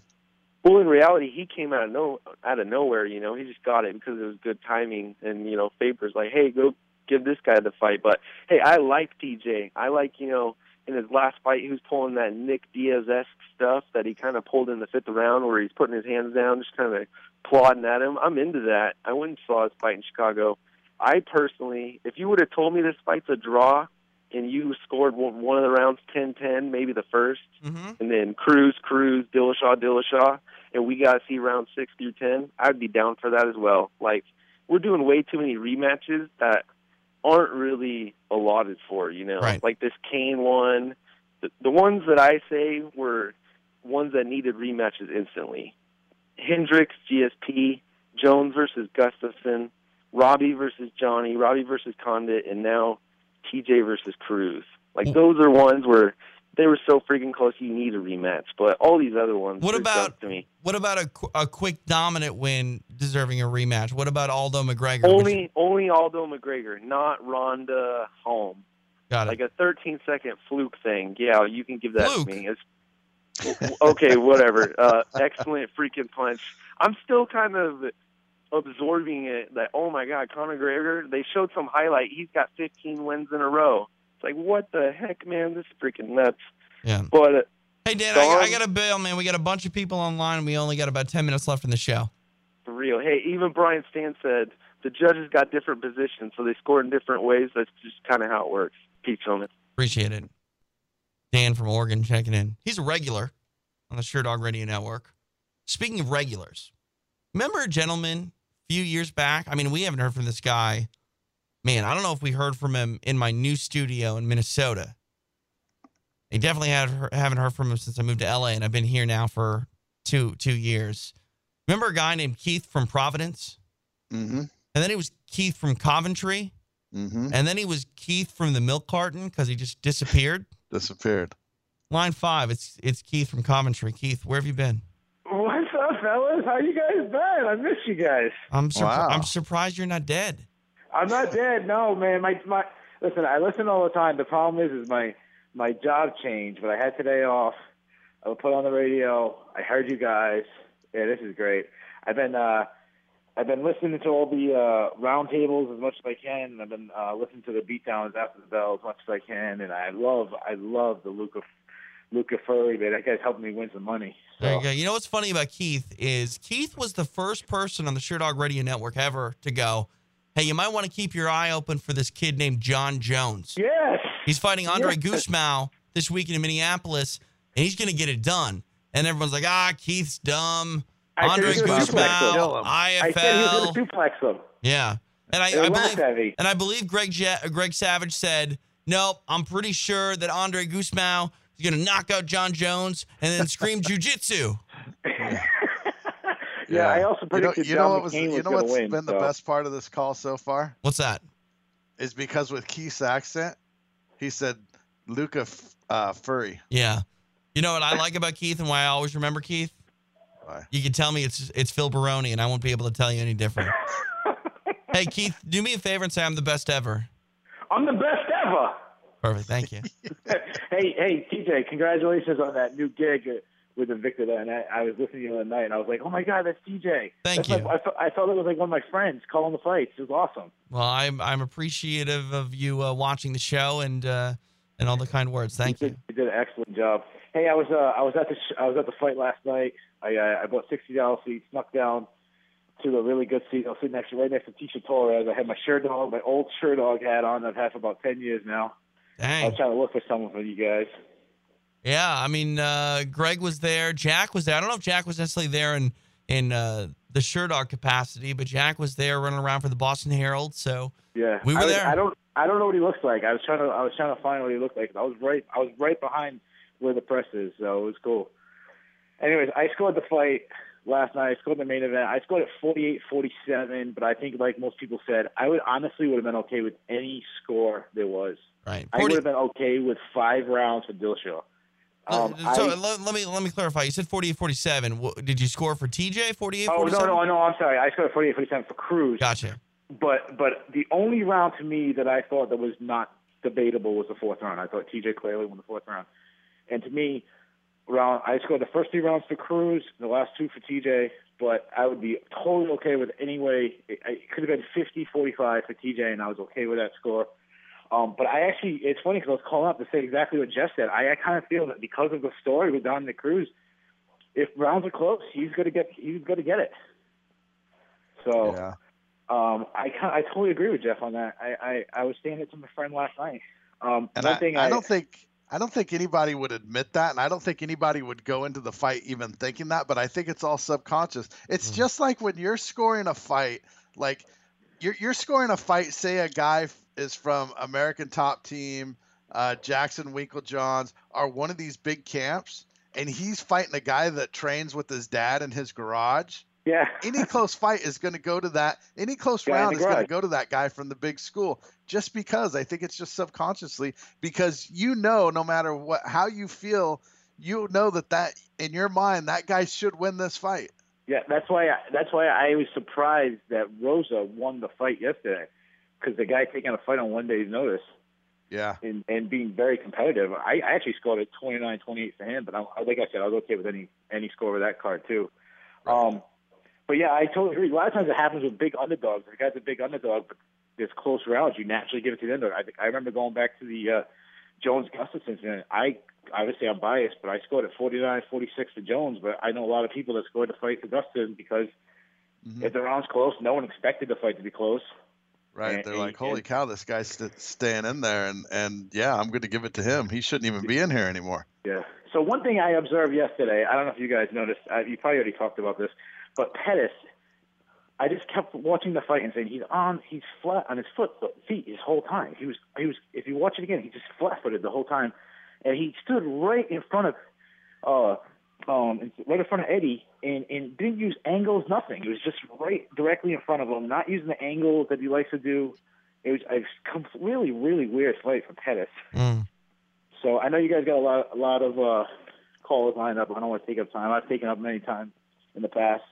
Well, in reality, he came out of no out of nowhere. You know, he just got it because it was good timing. And you know, Faber's like, "Hey, go give this guy the fight." But hey, I like TJ. I like you know, in his last fight, he was pulling that Nick Diaz esque stuff that he kind of pulled in the fifth round, where he's putting his hands down, just kind of plodding at him. I'm into that. I went and saw his fight in Chicago. I personally, if you would have told me this fight's a draw and you scored one of the rounds 10-10, maybe the 1st Mm-hmm. and then Cruz, Cruz, Dillashaw, Dillashaw, and we got to see round six through ten, I'd be down for that as well. Like we're doing way too many rematches that aren't really allotted for. You know, Right. like this Kane one. The, the ones that I say were ones that needed rematches instantly. Hendricks, GSP, Jones versus Gustafsson, Robbie versus Johnny, Robbie versus Condit, and now TJ versus Cruz. Like hmm. those are ones where they were so freaking close. You need a rematch, but all these other ones. What about to me? what about a, a quick dominant win deserving a rematch? What about Aldo McGregor? which- Only only Aldo McGregor, not Ronda Holm. Got it. Like a 13 second fluke thing. Yeah, you can give that Fluke? to me. It's okay, whatever. *laughs* Uh, excellent freaking punch. I'm still kind of absorbing it. That oh my god, Conor McGregor. They showed some highlight. He's got 15 wins in a row. It's like what the heck, man? This is freaking nuts. Yeah. But uh, Hey Dan, I, I got a bill, man. We got a bunch of people online. We only got about ten minutes left in the show. for real. Hey, even Brian Stann said the judges got different positions, so they scored in different ways. That's just kind of how it works. Peach on it. Appreciate it. Dan from Oregon checking in. He's a regular on the Sherdog Radio Network. Speaking of regulars, remember a gentleman a few years back? I mean, we haven't heard from this guy. Man, I don't know if we heard from him in my new studio in Minnesota. I definitely have, haven't heard from him since I moved to LA, and I've been here now for two two years. Remember a guy named Keith from Providence? Mm-hmm. And then he was Keith from Coventry. Mm-hmm. And then he was Keith from the milk carton because he just disappeared. Disappeared. Line five, it's it's Keith from Coventry. Keith, where have you been? What's up, fellas? How you guys been? I miss you guys. I'm surpri- Wow. I'm surprised you're not dead. I'm not dead. No, man. My my. Listen, I listen all the time. The problem is, is my my job changed, but I had today off. I put on the radio. I heard you guys. Yeah, this is great. I've been uh, I've been listening to all the uh, roundtables as much as I can. and I've been uh, listening to the beatdowns after the bell as much as I can, and I love I love the Luca Luca Furry. Man, that guy's helping me win some money. There you go. You know what's funny about Keith is Keith was the first person on the Sherdog Radio Network ever to go, hey, you might want to keep your eye open for this kid named Jon Jones. Yes. He's fighting Andre Yes. Gusmao this weekend in Minneapolis, and he's going to get it done. And everyone's like, ah, Keith's dumb. I Andre he was gonna suplex him. Gusmao, I said he was IFL. going to suplex him. Yeah. And I, I laughed believe at and I believe Greg ja- Greg Savage said, "Nope, I'm pretty sure that Andre Gusmao is going to knock out Jon Jones and then scream *laughs* jujitsu." Yeah, I also you know, predicted you know John what was McCain you know gonna what's win, been the best part of this call so far What's that? is because with Keith's accent, he said Luca F- uh, Furry. Yeah. You know what I like about Keith and why I always remember Keith? Why? You can tell me it's it's Phil Baroni and I won't be able to tell you any different. *laughs* hey Keith, do me a favor and say I'm the best ever. I'm the best ever. Perfect. Thank you. *laughs* hey, hey, TJ, congratulations on that new gig with Invicta. And I, I was listening to you the other night, and I was like, oh my god, that's DJ!" Thank That's you. My, I, thought, I thought it was like one of my friends calling the fights. It was awesome. Well, I'm I'm appreciative of you uh, watching the show and uh, and all the kind words. Thank you. You did an excellent job. Hey, I was uh, I was at the sh- I was at the fight last night. I uh, I bought sixty dollars seats, snuck down to a really good seat. I was sitting next right next to Tisha Torres. I had my Sherdog, my old Sherdog hat on. I've had for about ten years now. Dang. I was trying to look for someone for you guys. Yeah, I mean, uh, Greg was there. Jack was there. I don't know if Jack was necessarily there in in uh, the Sherdog capacity, but Jack was there running around for the Boston Herald. So Yeah, We were I, was- there. I don't I don't know what he looks like. I was trying to I was trying to find what he looked like. I was right I was right behind where the press is, so it was cool. Anyways, I scored the fight last night. I scored the main event. I scored at 48-47, but I think like most people said, I would honestly would have been okay with any score there was. right. I would have been okay with five rounds for Dillashaw. Um, so I- let, let me let me clarify. You said 48-47. Did you score for TJ 48-47? Oh no, no, no! I'm sorry. I scored 48 47 for Cruz. Gotcha. But but the only round to me that I thought that was not debatable was the fourth round. I thought T.J. clearly won the fourth round, and to me, round I scored the first three rounds for Cruz, the last two for T.J. But I would be totally okay with any way. It, it could have been 50-45 for T.J. and I was okay with that score. Um, but I actually, it's funny because I was calling up to say exactly what Jeff said. I, I kind of feel that because of the story with Dominick Cruz, if rounds are close, he's gonna get he's gonna get it. So Yeah. um, I kind I totally agree with Jeff on that. I, I, I was saying it to my friend last night. Um, And I, thing I don't think I don't think anybody would admit that, and I don't think anybody would go into the fight even thinking that. But I think it's all subconscious. It's just like when you're scoring a fight, like you're you're scoring a fight. Say a guy is from American Top Team, uh, Jackson Winkeljohns, are one of these big camps, and he's fighting a guy that trains with his dad in his garage. Yeah. Any close *laughs* fight is going to go to that. Any close Guy round is going to go to that guy from the big school. Just because I think it's just subconsciously because you know no matter what how you feel, you know that that in your mind that guy should win this fight. Yeah, that's why I, that's why I was surprised that Rosa won the fight yesterday, because the guy taking a fight on one day's notice Yeah. and and being very competitive. I, I actually scored at 29-28 for him, but I, like I said, I was okay with any any score with that card too. Um, but yeah, I totally agree. A lot of times it happens with big underdogs. The guy's a big underdog, but there's close rounds. You naturally give it to the underdog. I think I remember going back to the uh, Jones Gustafsson incident. I obviously I'm biased, but I scored at 49-46 for Jones. But I know a lot of people that scored the fight for Gustafsson because if the round's close, no one expected the fight to be close. Right. And- They're like, "Holy cow, this guy's st- staying in there and and yeah, I'm going to give it to him. He shouldn't even be in here anymore." Yeah. So one thing I observed yesterday, I don't know if you guys noticed. Uh, you probably already talked about this, but Pettis, I just kept watching the fight and saying he's on, he's flat on his foot, feet his whole time. He was, he was. If you watch it again, he just flat-footed the whole time, and he stood right in front of, uh, um, right in front of Eddie, and and didn't use angles, nothing. It was just right directly in front of him, not using the angles that he likes to do. It was a really, really weird fight for Pettis. Mm. So I know you guys got a lot, a lot of uh, calls lined up. I don't want to take up time. I've taken up many times in the past.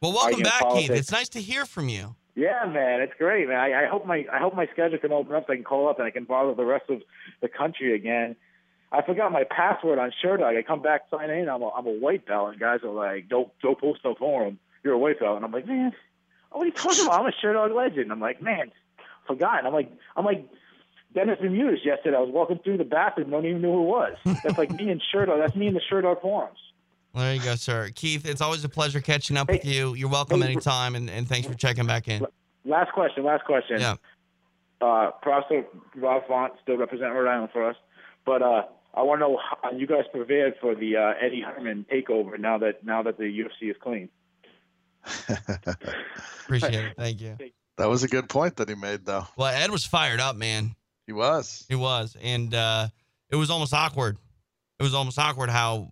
Well, welcome back, Keith. It's nice to hear from you. Yeah, man, it's great, man. I, I hope my I hope my schedule can open up so I can call up and I can bother the rest of the country again. I forgot my password on Sherdog. I come back sign in. I'm a, I'm a white belt, and guys are like, "Don't don't post no forum. You're a white belt." And I'm like, "Man, what are you talking about? I'm a Sherdog legend." I'm like, "Man, forgot." I'm like, I'm like Dennis Bermudez yesterday. I was walking through the bathroom, don't even know who it was. That's like me and Sherdog. That's me in the Sherdog forums. There you go, sir. Keith, it's always a pleasure catching up with you. You're welcome hey, anytime, and, and thanks for checking back in. Last question. Last question. Yeah. Uh, props to Rob Font, still representing Rhode Island for us. But uh, I want to know how you guys prepared for the uh, Eddie Herman takeover now that now that the UFC is clean. *laughs* Appreciate it. Thank you. That was a good point that he made, though. Well, Ed was fired up, man. He was. He was, and uh, it was almost awkward. It was almost awkward how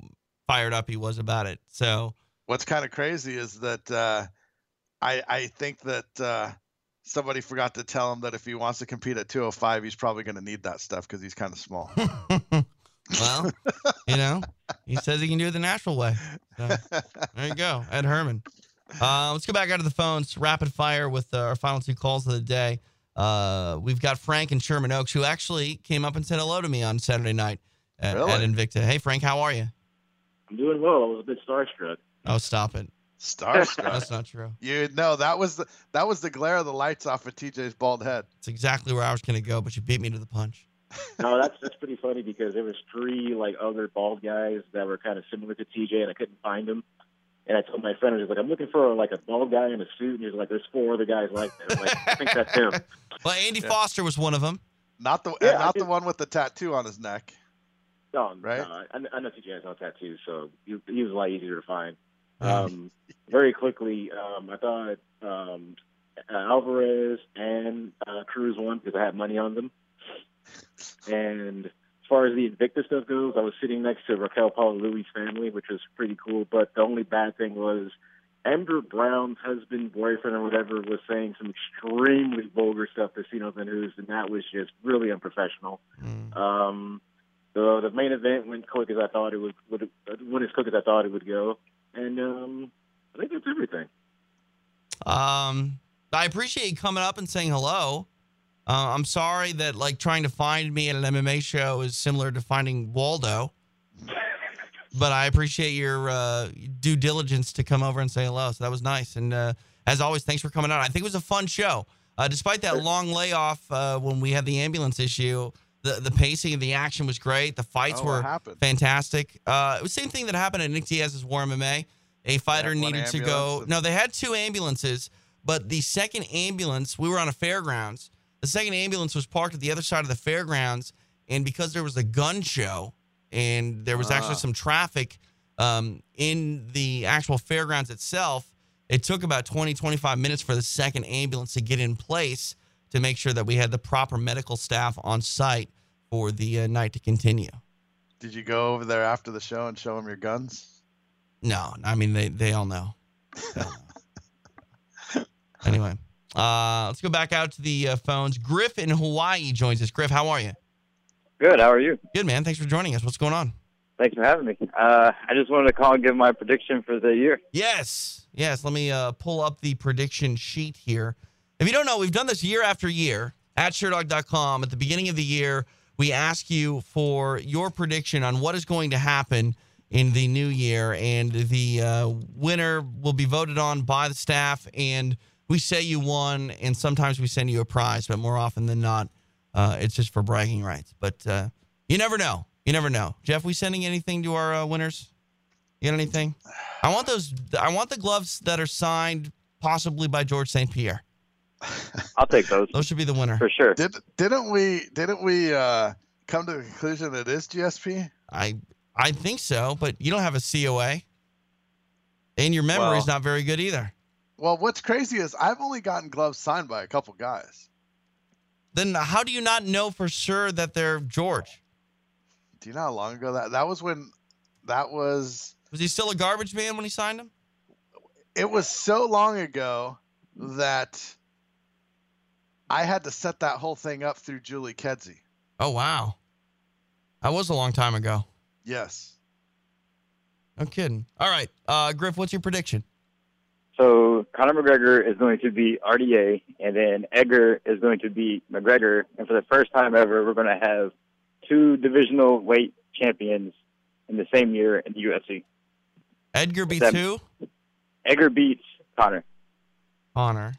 fired up he was about it. So What's kind of crazy is that uh, I I think that uh, somebody forgot to tell him that if he wants to compete at 205, he's probably going to need that stuff because he's kind of small. *laughs* Well, you know, he says he can do it the natural way. So, there you go, Ed Herman. Uh, let's go back out to the phones, rapid fire with uh, our final two calls of the day. Uh, we've got Frank and Sherman Oaks, who actually came up and said hello to me on Saturday night at, Really? at Invicta. Hey, Frank, how are you? I'm doing well. I was a bit starstruck. Oh, stop it. Starstruck. That's not true. You know that was the that was the glare of the lights off of TJ's bald head. It's exactly where I was going to go, but you beat me to the punch. *laughs* no, that's that's pretty funny because there was three like other bald guys that were kind of similar to TJ, and I couldn't find them. And I told my friend, I was like, I'm looking for like a bald guy in a suit, and he's like, there's four other guys like that. I'm like, I think that's him. *laughs* Well, Andy Foster was one of them. Not the Yeah, not the one with the tattoo on his neck. No, Right? no, I, I know TJ has no tattoos, so he, he was a lot easier to find. Um, very quickly, um, I thought um, uh, Alvarez and uh, Cruz won because I had money on them. And as far as the Invicta stuff goes, I was sitting next to Raquel Pa'aluhi's family, which was pretty cool. But the only bad thing was Amber Brown's husband, boyfriend, or whatever was saying some extremely vulgar stuff to Cino News, and that was just really unprofessional. Um, the the main event went quick as I thought it would, would went as quick as I thought it would go, and um, I think that's everything. Um, I appreciate you coming up and saying hello. Uh, I'm sorry that like trying to find me at an MMA show is similar to finding Waldo. But I appreciate your uh, due diligence to come over and say hello. So that was nice. And uh, as always, thanks for coming out. I think it was a fun show. Uh, despite that long layoff uh, when we had the ambulance issue, the, the pacing of the action was great. The fights Oh, were fantastic. Uh, it was the same thing that happened at Nick Diaz's War MMA. A fighter needed to go. No, they had two ambulances, but the second ambulance, we were on a fairgrounds. The second ambulance was parked at the other side of the fairgrounds, and because there was a gun show and there was actually Ah. some traffic um, in the actual fairgrounds itself, it took about 20, 25 minutes for the second ambulance to get in place to make sure that we had the proper medical staff on site for the uh, night to continue. Did you go over there after the show and show them your guns? No, I mean they they all know. *laughs* They all know. anyway, uh, let's go back out to the uh, phones. Griff in Hawaii joins us. Griff, how are you? Good. How are you? Good, man. Thanks for joining us. What's going on? Thanks for having me. Uh, I just wanted to call and give my prediction for the year. Yes, yes. Let me uh, pull up the prediction sheet here. If you don't know, we've done this year after year at Sherdog.com. At the beginning of the year, we ask you for your prediction on what is going to happen in the new year, and the uh, winner will be voted on by the staff. And we say you won, and sometimes we send you a prize, but more often than not, uh, it's just for bragging rights. But uh, you never know. You never know. Jeff, we sending anything to our uh, winners? You got anything? I want those. I want the gloves that are signed, possibly by Georges St. Pierre. I'll take those. Those should be the winner for sure. Did didn't we didn't we uh, come to the conclusion it is GSP? I I think so, but you don't have a COA. And your memory's Well- not very good either. Well, what's crazy is I've only gotten gloves signed by a couple guys. Then how do you not know for sure that they're George? Do you know how long ago that that was when that was Was he still a garbage man when he signed him? it was so long ago that I had to set that whole thing up through Julie Kedzie. Oh wow. That was a long time ago. Yes. No kidding. All right. Uh Griff, what's your prediction? So Conor McGregor is going to be RDA, and then Edgar is going to be McGregor. And for the first time ever, we're going to have two divisional weight champions in the same year in the UFC. Edgar beats That- who? Edgar beats Conor. Honor.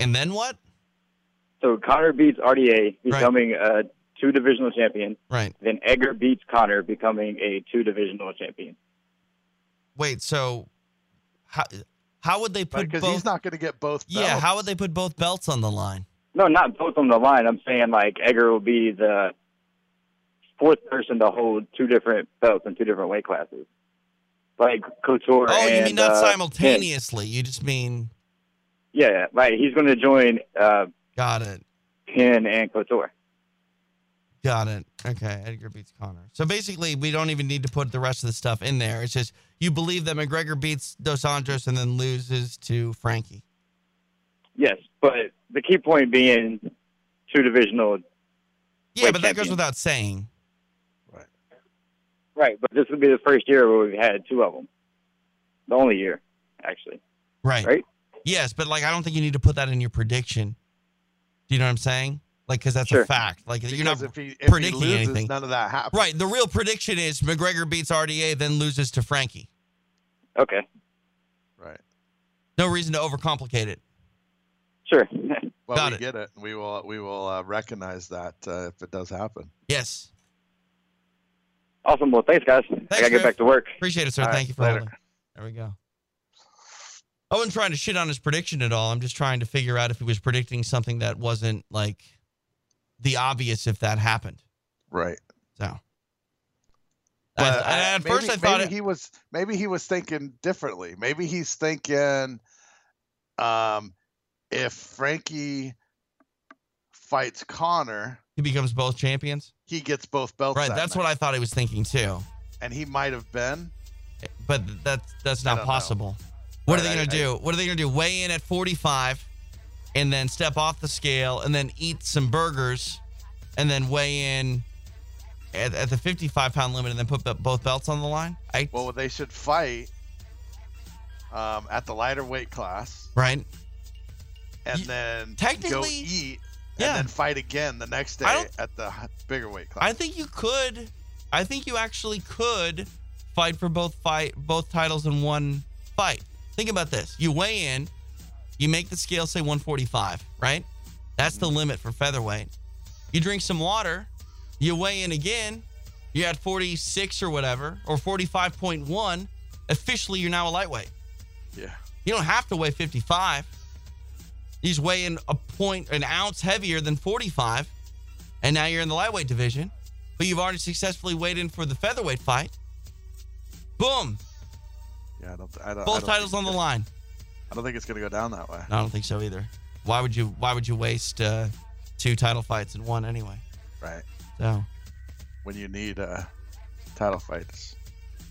And then what? So Conor beats RDA, becoming a two divisional champion. Right. Then Edgar beats Conor, becoming a two divisional champion. Wait, so how how would they put Because both he's not going to get both. Yeah, belts. how would they put both belts on the line? No, not both on the line. I'm saying like Edgar will be the fourth person to hold two different belts in two different weight classes, like Couture. Oh, you mean not uh, simultaneously. You just mean Yeah, yeah, right. He's going to join uh, got it. Penn and Couture. Got it. Okay, Edgar beats Conor. So basically, we don't even need to put the rest of the stuff in there. It's just you believe that McGregor beats Dos Anjos and then loses to Frankie. Yes, but the key point being two divisional. Yeah, weight but that goes without saying. Right. Right, but this would be the first year where we've had two of them. The only year, actually. Right. Right. Yes, but like I don't think you need to put that in your prediction. Do you know what I'm saying? Like, because that's Sure. a fact. Like, you're not if he, if he predicting loses, anything. none of that happens. Right. The real prediction is McGregor beats RDA, then loses to Frankie. Okay. Right. No reason to overcomplicate it. Sure. *laughs* Well, Got we it. get it. We will we will uh, recognize that uh, if it does happen. Yes. Awesome. Well, thanks, guys. I got to Griff. get back to work. Appreciate it, sir. All right, Thank you for later. holding. There we go. I wasn't trying to shit on his prediction at all. I'm just trying to figure out if he was predicting something that wasn't like the obvious if that happened. Right. So. But I- I- at maybe, first I thought it- he was maybe he was thinking differently. Maybe he's thinking, um, if Frankie fights Conor, He becomes both champions. he gets both belts. Right. that That's night. what I thought he was thinking too. And he might have been. But that's that's not don't know. possible. What are they going to do? What are they going to do? Weigh in at 45 and then step off the scale and then eat some burgers and then weigh in at, at the 55 pound limit and then put both belts on the line? I, Well, they should fight um, at the lighter weight class, right. and then go technically- eat, yeah. and then fight again the next day at the bigger weight class. I think you could. I think you actually could fight for both fight both titles in one fight. Think about this: you weigh in, you make the scale say 145, right? That's the mm-hmm. limit for featherweight. You drink some water, you weigh in again, you're at 46 or whatever, or 45.1. Officially, you're now a lightweight. Yeah. You don't have to weigh 55. You just weigh in a point, an ounce heavier than 45, and now you're in the lightweight division. But you've already successfully weighed in for the featherweight fight. Boom! Yeah, I don't. I don't I Both don't titles on the line. I don't think it's gonna go down that way. I don't think so either. Why would you? Why would you waste uh, two title fights in one anyway? Right. So When you need uh, title fights,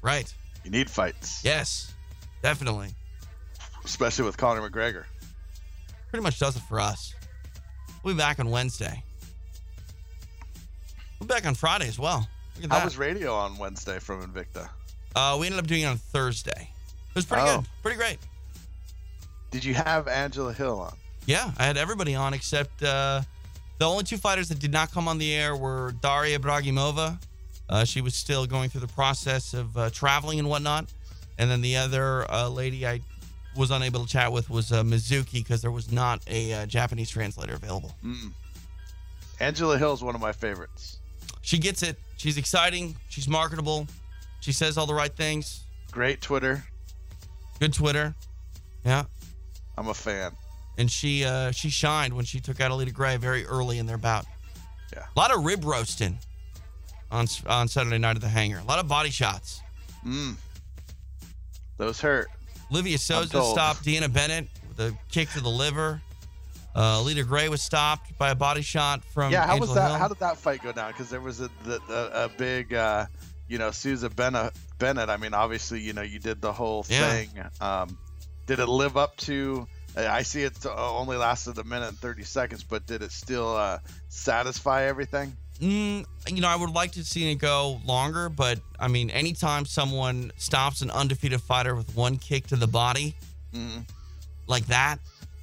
right. you need fights, Yes, definitely. especially with Conor McGregor. Pretty much does it for us. We'll be back on Wednesday. We'll be back on Friday as well. How that. was radio on Wednesday from Invicta? uh, we ended up doing it on Thursday. It was pretty Oh. good. Pretty great. Did you have Angela Hill on? Yeah, I had everybody on except uh, the only two fighters that did not come on the air were Daria Ibragimova. Uh, she was still going through the process of uh, traveling and whatnot. And then the other uh, lady I was unable to chat with was uh, Mizuki because there was not a uh, Japanese translator available. Mm. Angela Hill is one of my favorites. She gets it. She's exciting. She's marketable. She says all the right things. Great Twitter. Good Twitter. Yeah. I'm a fan. And she uh, she shined when she took out Alida Gray very early in their bout. Yeah. A lot of rib roasting. on on Saturday night at the hangar. A lot of body shots. Mm. Those hurt. Olivia Souza stopped Deanna Bennett with a kick to the liver. Uh, Lita Gray was stopped by a body shot from yeah, how Angela was that? Hill. How did that fight go down? Because there was a the, a, a big, uh, you know, Souza Bennett. Bennett. I mean, obviously, you know, you did the whole Yeah. thing. Um, did it live up to? I see it only lasted a minute and thirty seconds, but did it still uh, satisfy everything? Mm, you know, I would like to see it go longer, but I mean, anytime someone stops an undefeated fighter with one kick to the body Mhm. like that,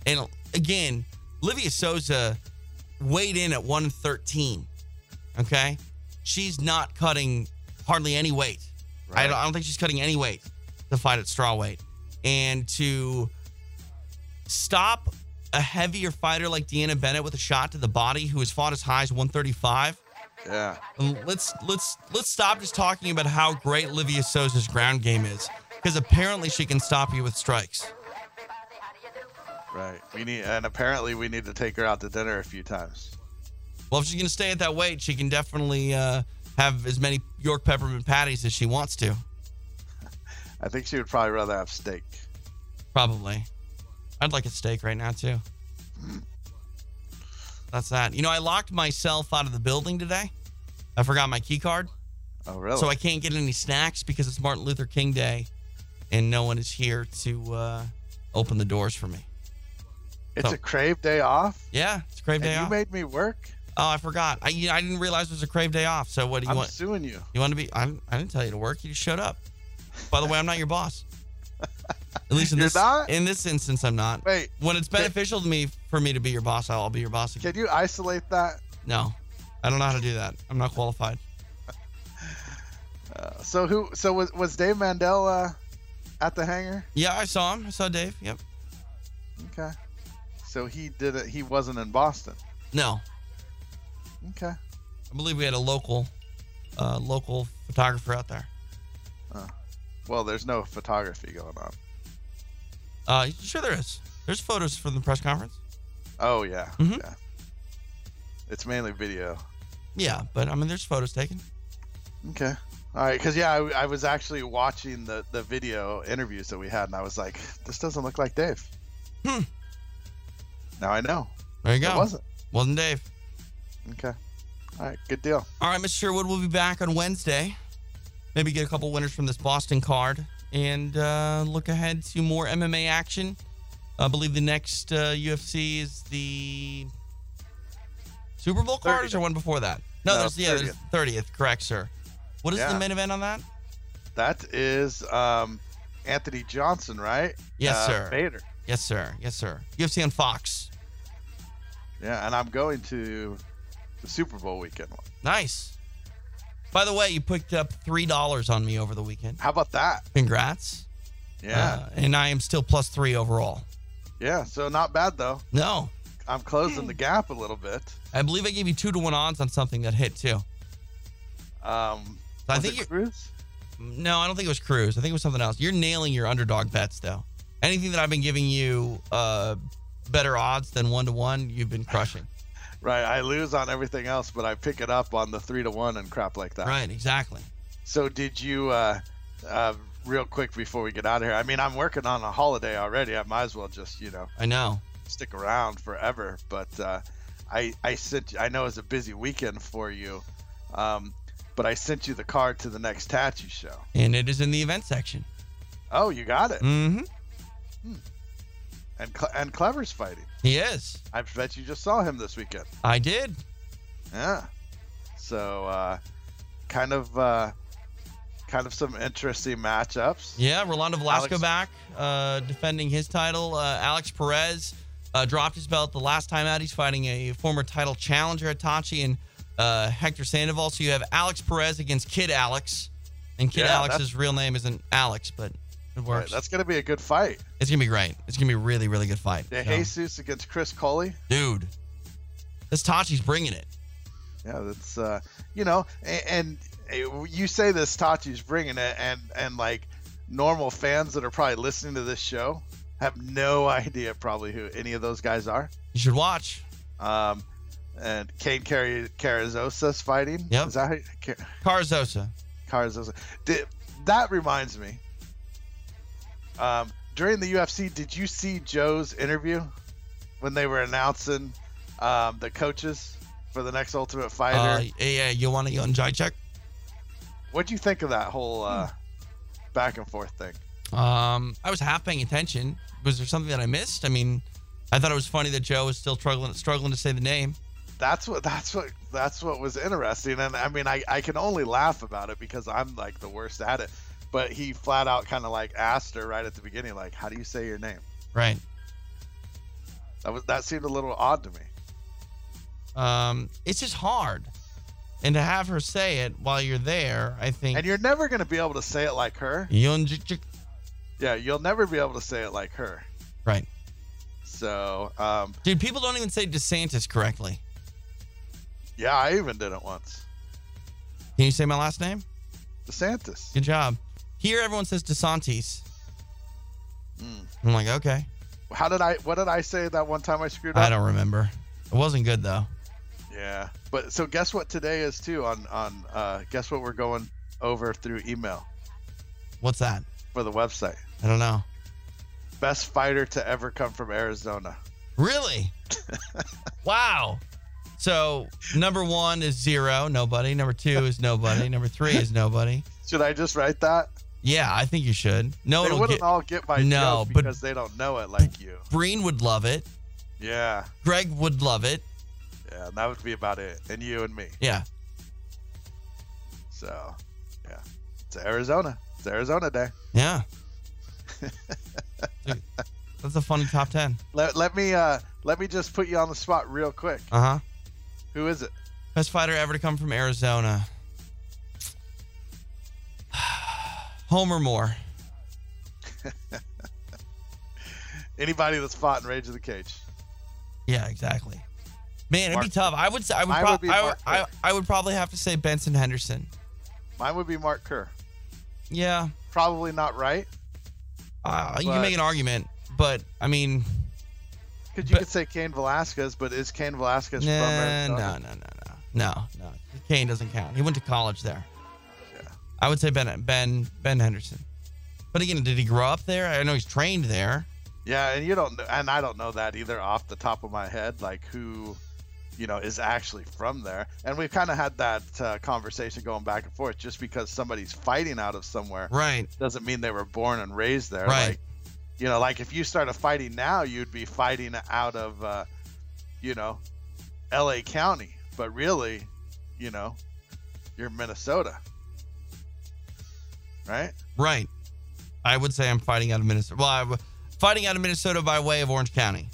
and again, Livia Souza weighed in at 113. Okay, she's not cutting hardly any weight. I, don't, I don't think she's cutting any weight to fight at straw weight, and to stop a heavier fighter like Deanna Bennett with a shot to the body, who has fought as high as 135. Yeah. Um, Let's let's let's stop just talking about how great Livia Souza's ground game is, because apparently she can stop you with strikes. Right. We need, and apparently we need to take her out to dinner a few times. Well, if she's gonna stay at that weight, she can definitely uh, have as many York peppermint patties as she wants to. I think she would probably rather have steak. Probably. I'd like a steak right now too. That's that. You know, I locked myself out of the building today. I forgot my key card. Oh, really? So I can't get any snacks because it's Martin Luther King Day and no one is here to uh, open the doors for me. It's So- a crave day off. Yeah, it's a crave day you off. You made me work. oh, I forgot. I, I didn't realize it was a crave day off. So what do you I'm want? suing you. You want to be? I, I didn't tell you to work. You just showed up. By the way, I'm not your boss. At least in You're this not? in this instance, I'm not. Wait. When it's beneficial to me for me to be your boss, I'll be your boss again. Can you isolate that? No, I don't know how to do that. I'm not qualified. Uh, so who? So was was Dave Mandel uh, at the hangar? Yeah, I saw him. I saw Dave. Yep. Okay. So he did it. He wasn't in Boston. No, Okay. I believe we had a local, uh, local photographer out there. Well, there's no photography going on. Uh, sure there is. There's photos from the press conference. Oh yeah. mm-hmm. Yeah. It's mainly video. Yeah, but I mean, there's photos taken. Okay. All right, because yeah, I, I was actually watching the the video interviews that we had, and I was like, this doesn't look like Dave. Hmm. Now I know. There you go. It wasn't. Wasn't Dave. Okay. All right. Good deal. All right, Mr. Sherwood, we'll be back on Wednesday. Maybe get a couple winners from this Boston card and uh, look ahead to more MMA action. I believe the next uh, UFC is the Super Bowl card, or is there one before that? No, No, there's yeah, there's 30th. Correct, sir. What is Yeah. the main event on that? That is um, Anthony Johnson, right? Yes, Uh, sir. Bader. Yes, sir. Yes, sir. UFC on Fox. Yeah, and I'm going to the Super Bowl weekend one. Nice. By the way, you picked up three dollars on me over the weekend. How about that? Congrats. Yeah. Uh, and I am still plus three overall. yeah. So not bad though. No, I'm closing the gap a little bit. I believe I gave you two to one odds on something that hit too. Um, I was think it Cruz? No, I don't think it was Cruz. I think it was something else. You're nailing your underdog bets though. Anything that I've been giving you uh, better odds than one to one, you've been crushing. Right. I lose on everything else, but I pick it up on the three to one and crap like that. right, exactly. So did you? Uh, uh, real quick before we get out of here. I mean, I'm working on a holiday already. I might as well just you know I know. stick around forever. But uh, I I sent I know it's a busy weekend for you, um, but I sent you the card to the next tattoo show. And it is in the event section. Oh, you got it. Mm-hmm. And and Clever's fighting. He is. I bet you just saw him this weekend. I did. Yeah. So uh, kind of uh, kind of some interesting matchups. Yeah, Rolando Velasco Alex- back, uh, defending his title. Uh, Alex Perez uh, dropped his belt the last time out. He's fighting a former title challenger, Hitachi, and uh, Hector Sandoval. So you have Alex Perez against Kid Alex. And Kid Yeah, Alex's real name isn't Alex, but it Right, that's gonna be a good fight. it's going to be great. It's going to be a really, really good fight. De So, Jesus against Chris Coley. dude, this Tachi's bringing it. Yeah, that's uh, you know, and, and you say this Tachi's bringing it, and and like normal fans that are probably listening to this show have no *laughs* idea probably who any of those guys are. You should watch. Um, and Cain Car- Carrizosa's fighting. Yep. Is that Car- Carzosa. Carrizosa? Did, that reminds me. Um, during the UFC, did you see Joe's interview when they were announcing um, the coaches for the next Ultimate Fighter? Uh, yeah, you want to enjoy check? What'd you think of that whole uh, back and forth thing? Um, I was half paying attention. Was there something that I missed? I mean, I thought it was funny that Joe was still struggling struggling to say the name. That's what that's what that's what was interesting, and I mean, I I can only laugh about it because I'm like the worst at it. But he flat out kind of like asked her right at the beginning, like, "How do you say your name?" Right. That was that seemed a little odd to me. Um, it's just hard, and to have her say it while you're there, I think. And you're never gonna be able to say it like her. Yeah, you'll never be able to say it like her. Right. So, um, Dude, people don't even say DeSantis correctly. yeah, I even did it once. Can you say my last name? DeSantis. Good job. Here, everyone says DeSantis. Mm. I'm like, okay. How did I? What did I say that one time I screwed up? I don't remember. It wasn't good though. Yeah, but so guess what today is too on on uh, guess what we're going over through email What's that? for the website. I don't know. Best fighter to ever come from Arizona. Really? *laughs* wow. So number one is zero, nobody. Number two is nobody. Number three is nobody. Should I just write that? Yeah, I think you should. No, they wouldn't get, all get my No, joke but- because they don't know it like you. Breen would love it. Yeah, Greg would love it. yeah, that would be about it. And you and me. Yeah. So, yeah, it's Arizona. It's Arizona day. Yeah. Dude, *laughs* that's a funny top ten. Let, let me uh let me just put you on the spot real quick. Uh huh. Who is it? Best fighter ever to come from Arizona. Homer Moore. *laughs* Anybody that's fought in Rage of the Cage. Yeah, exactly. Man, it'd be tough. I would say I would, prob- would I, would I, I would probably have to say Benson Henderson. Mine would be Mark Kerr. Yeah. Probably not right. Uh, you can make an argument, but I mean, Because you could say Cain Velasquez, but is Cain Velasquez nah, from no, no, no, no, no, no. Cain doesn't count. He went to college there. I would say Ben Ben Ben Henderson. But again, did he grow up there? I know he's trained there. Yeah, and you don't, and I don't know that either off the top of my head, like who, you know, is actually from there. And we've kind of had that uh, conversation going back and forth. Just because somebody's fighting out of somewhere, Right. doesn't mean they were born and raised there. Right. Like, you know, like if you started fighting now, you'd be fighting out of, uh, you know, L.A. County, but really, you know, you're Minnesota, right? Right. I would say I'm fighting out of Minnesota. Well, I'm fighting out of Minnesota by way of Orange County.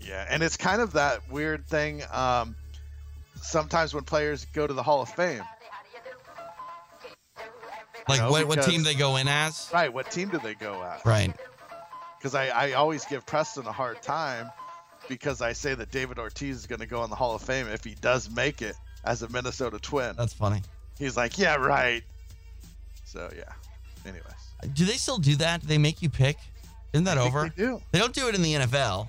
Yeah, and it's kind of that weird thing. Um, sometimes when players go to the Hall of Fame, Like what, what because- team they go in as? right? What team do they go at? Right. Because I, I always give Preston a hard time because I say that David Ortiz is going to go in the Hall of Fame if he does make it as a Minnesota Twin. That's funny. He's like, yeah, right. So yeah. Anyways, Do they still do that? Do they make you pick? Isn't that over? they do. They don't do it in the NFL,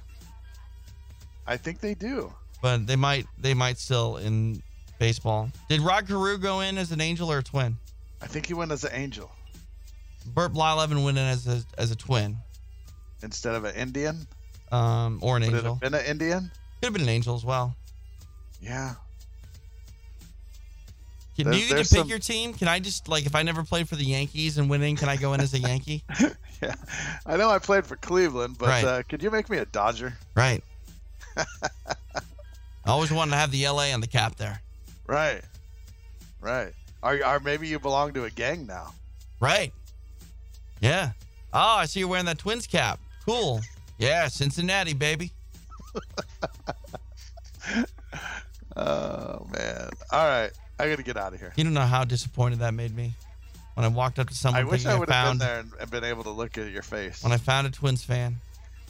I think they do. but they might. They might still in baseball. Did Rod Carew go in as an angel or a twin? I think he went as an angel Burt Blyleven went in as a, as a twin, instead of an Indian. um, or an Would it angel. have been an Indian? Could have been an angel as well. Yeah. Can, There's- you get to pick some- your team? Can I just like if I never played for the Yankees and winning, can I go in as a Yankee? *laughs* Yeah. I know I played for Cleveland, but Right. uh, could you make me a Dodger? Right. *laughs* I always wanted to have the LA on the cap there. Right. Right. Or, or maybe you belong to a gang now. Right. Yeah. Oh, I see you're wearing that Twins cap. Cool. Yeah, Cincinnati, baby. *laughs* Oh man. All right. I gotta get out of here. You don't know how disappointed that made me when I walked up to someone I wish I would have found been there and, been able to look at your face. when I found a Twins fan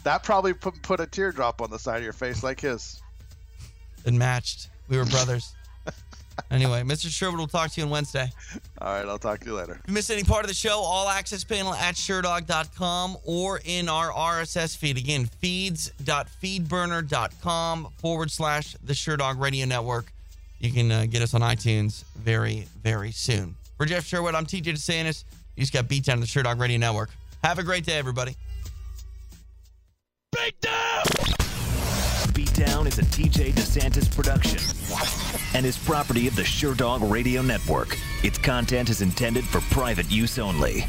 That probably put, put a teardrop on the side of your face like his. and matched. We were brothers. *laughs* anyway, Mr. Sherwood will talk to you on Wednesday. All right, I'll talk to you later. If you miss any part of the show, all access panel at Sherdog.com or in our RSS feed. Again, feeds.feedburner.com forward slash the Sherdog Radio Network. You can uh, get us on iTunes very, very soon. For Jeff Sherwood, I'm TJ DeSantis. You just got beat down to the Sherdog Radio Network. Have a great day, everybody. Beatdown is a TJ DeSantis production and is property of the Sherdog Radio Network. Its content is intended for private use only.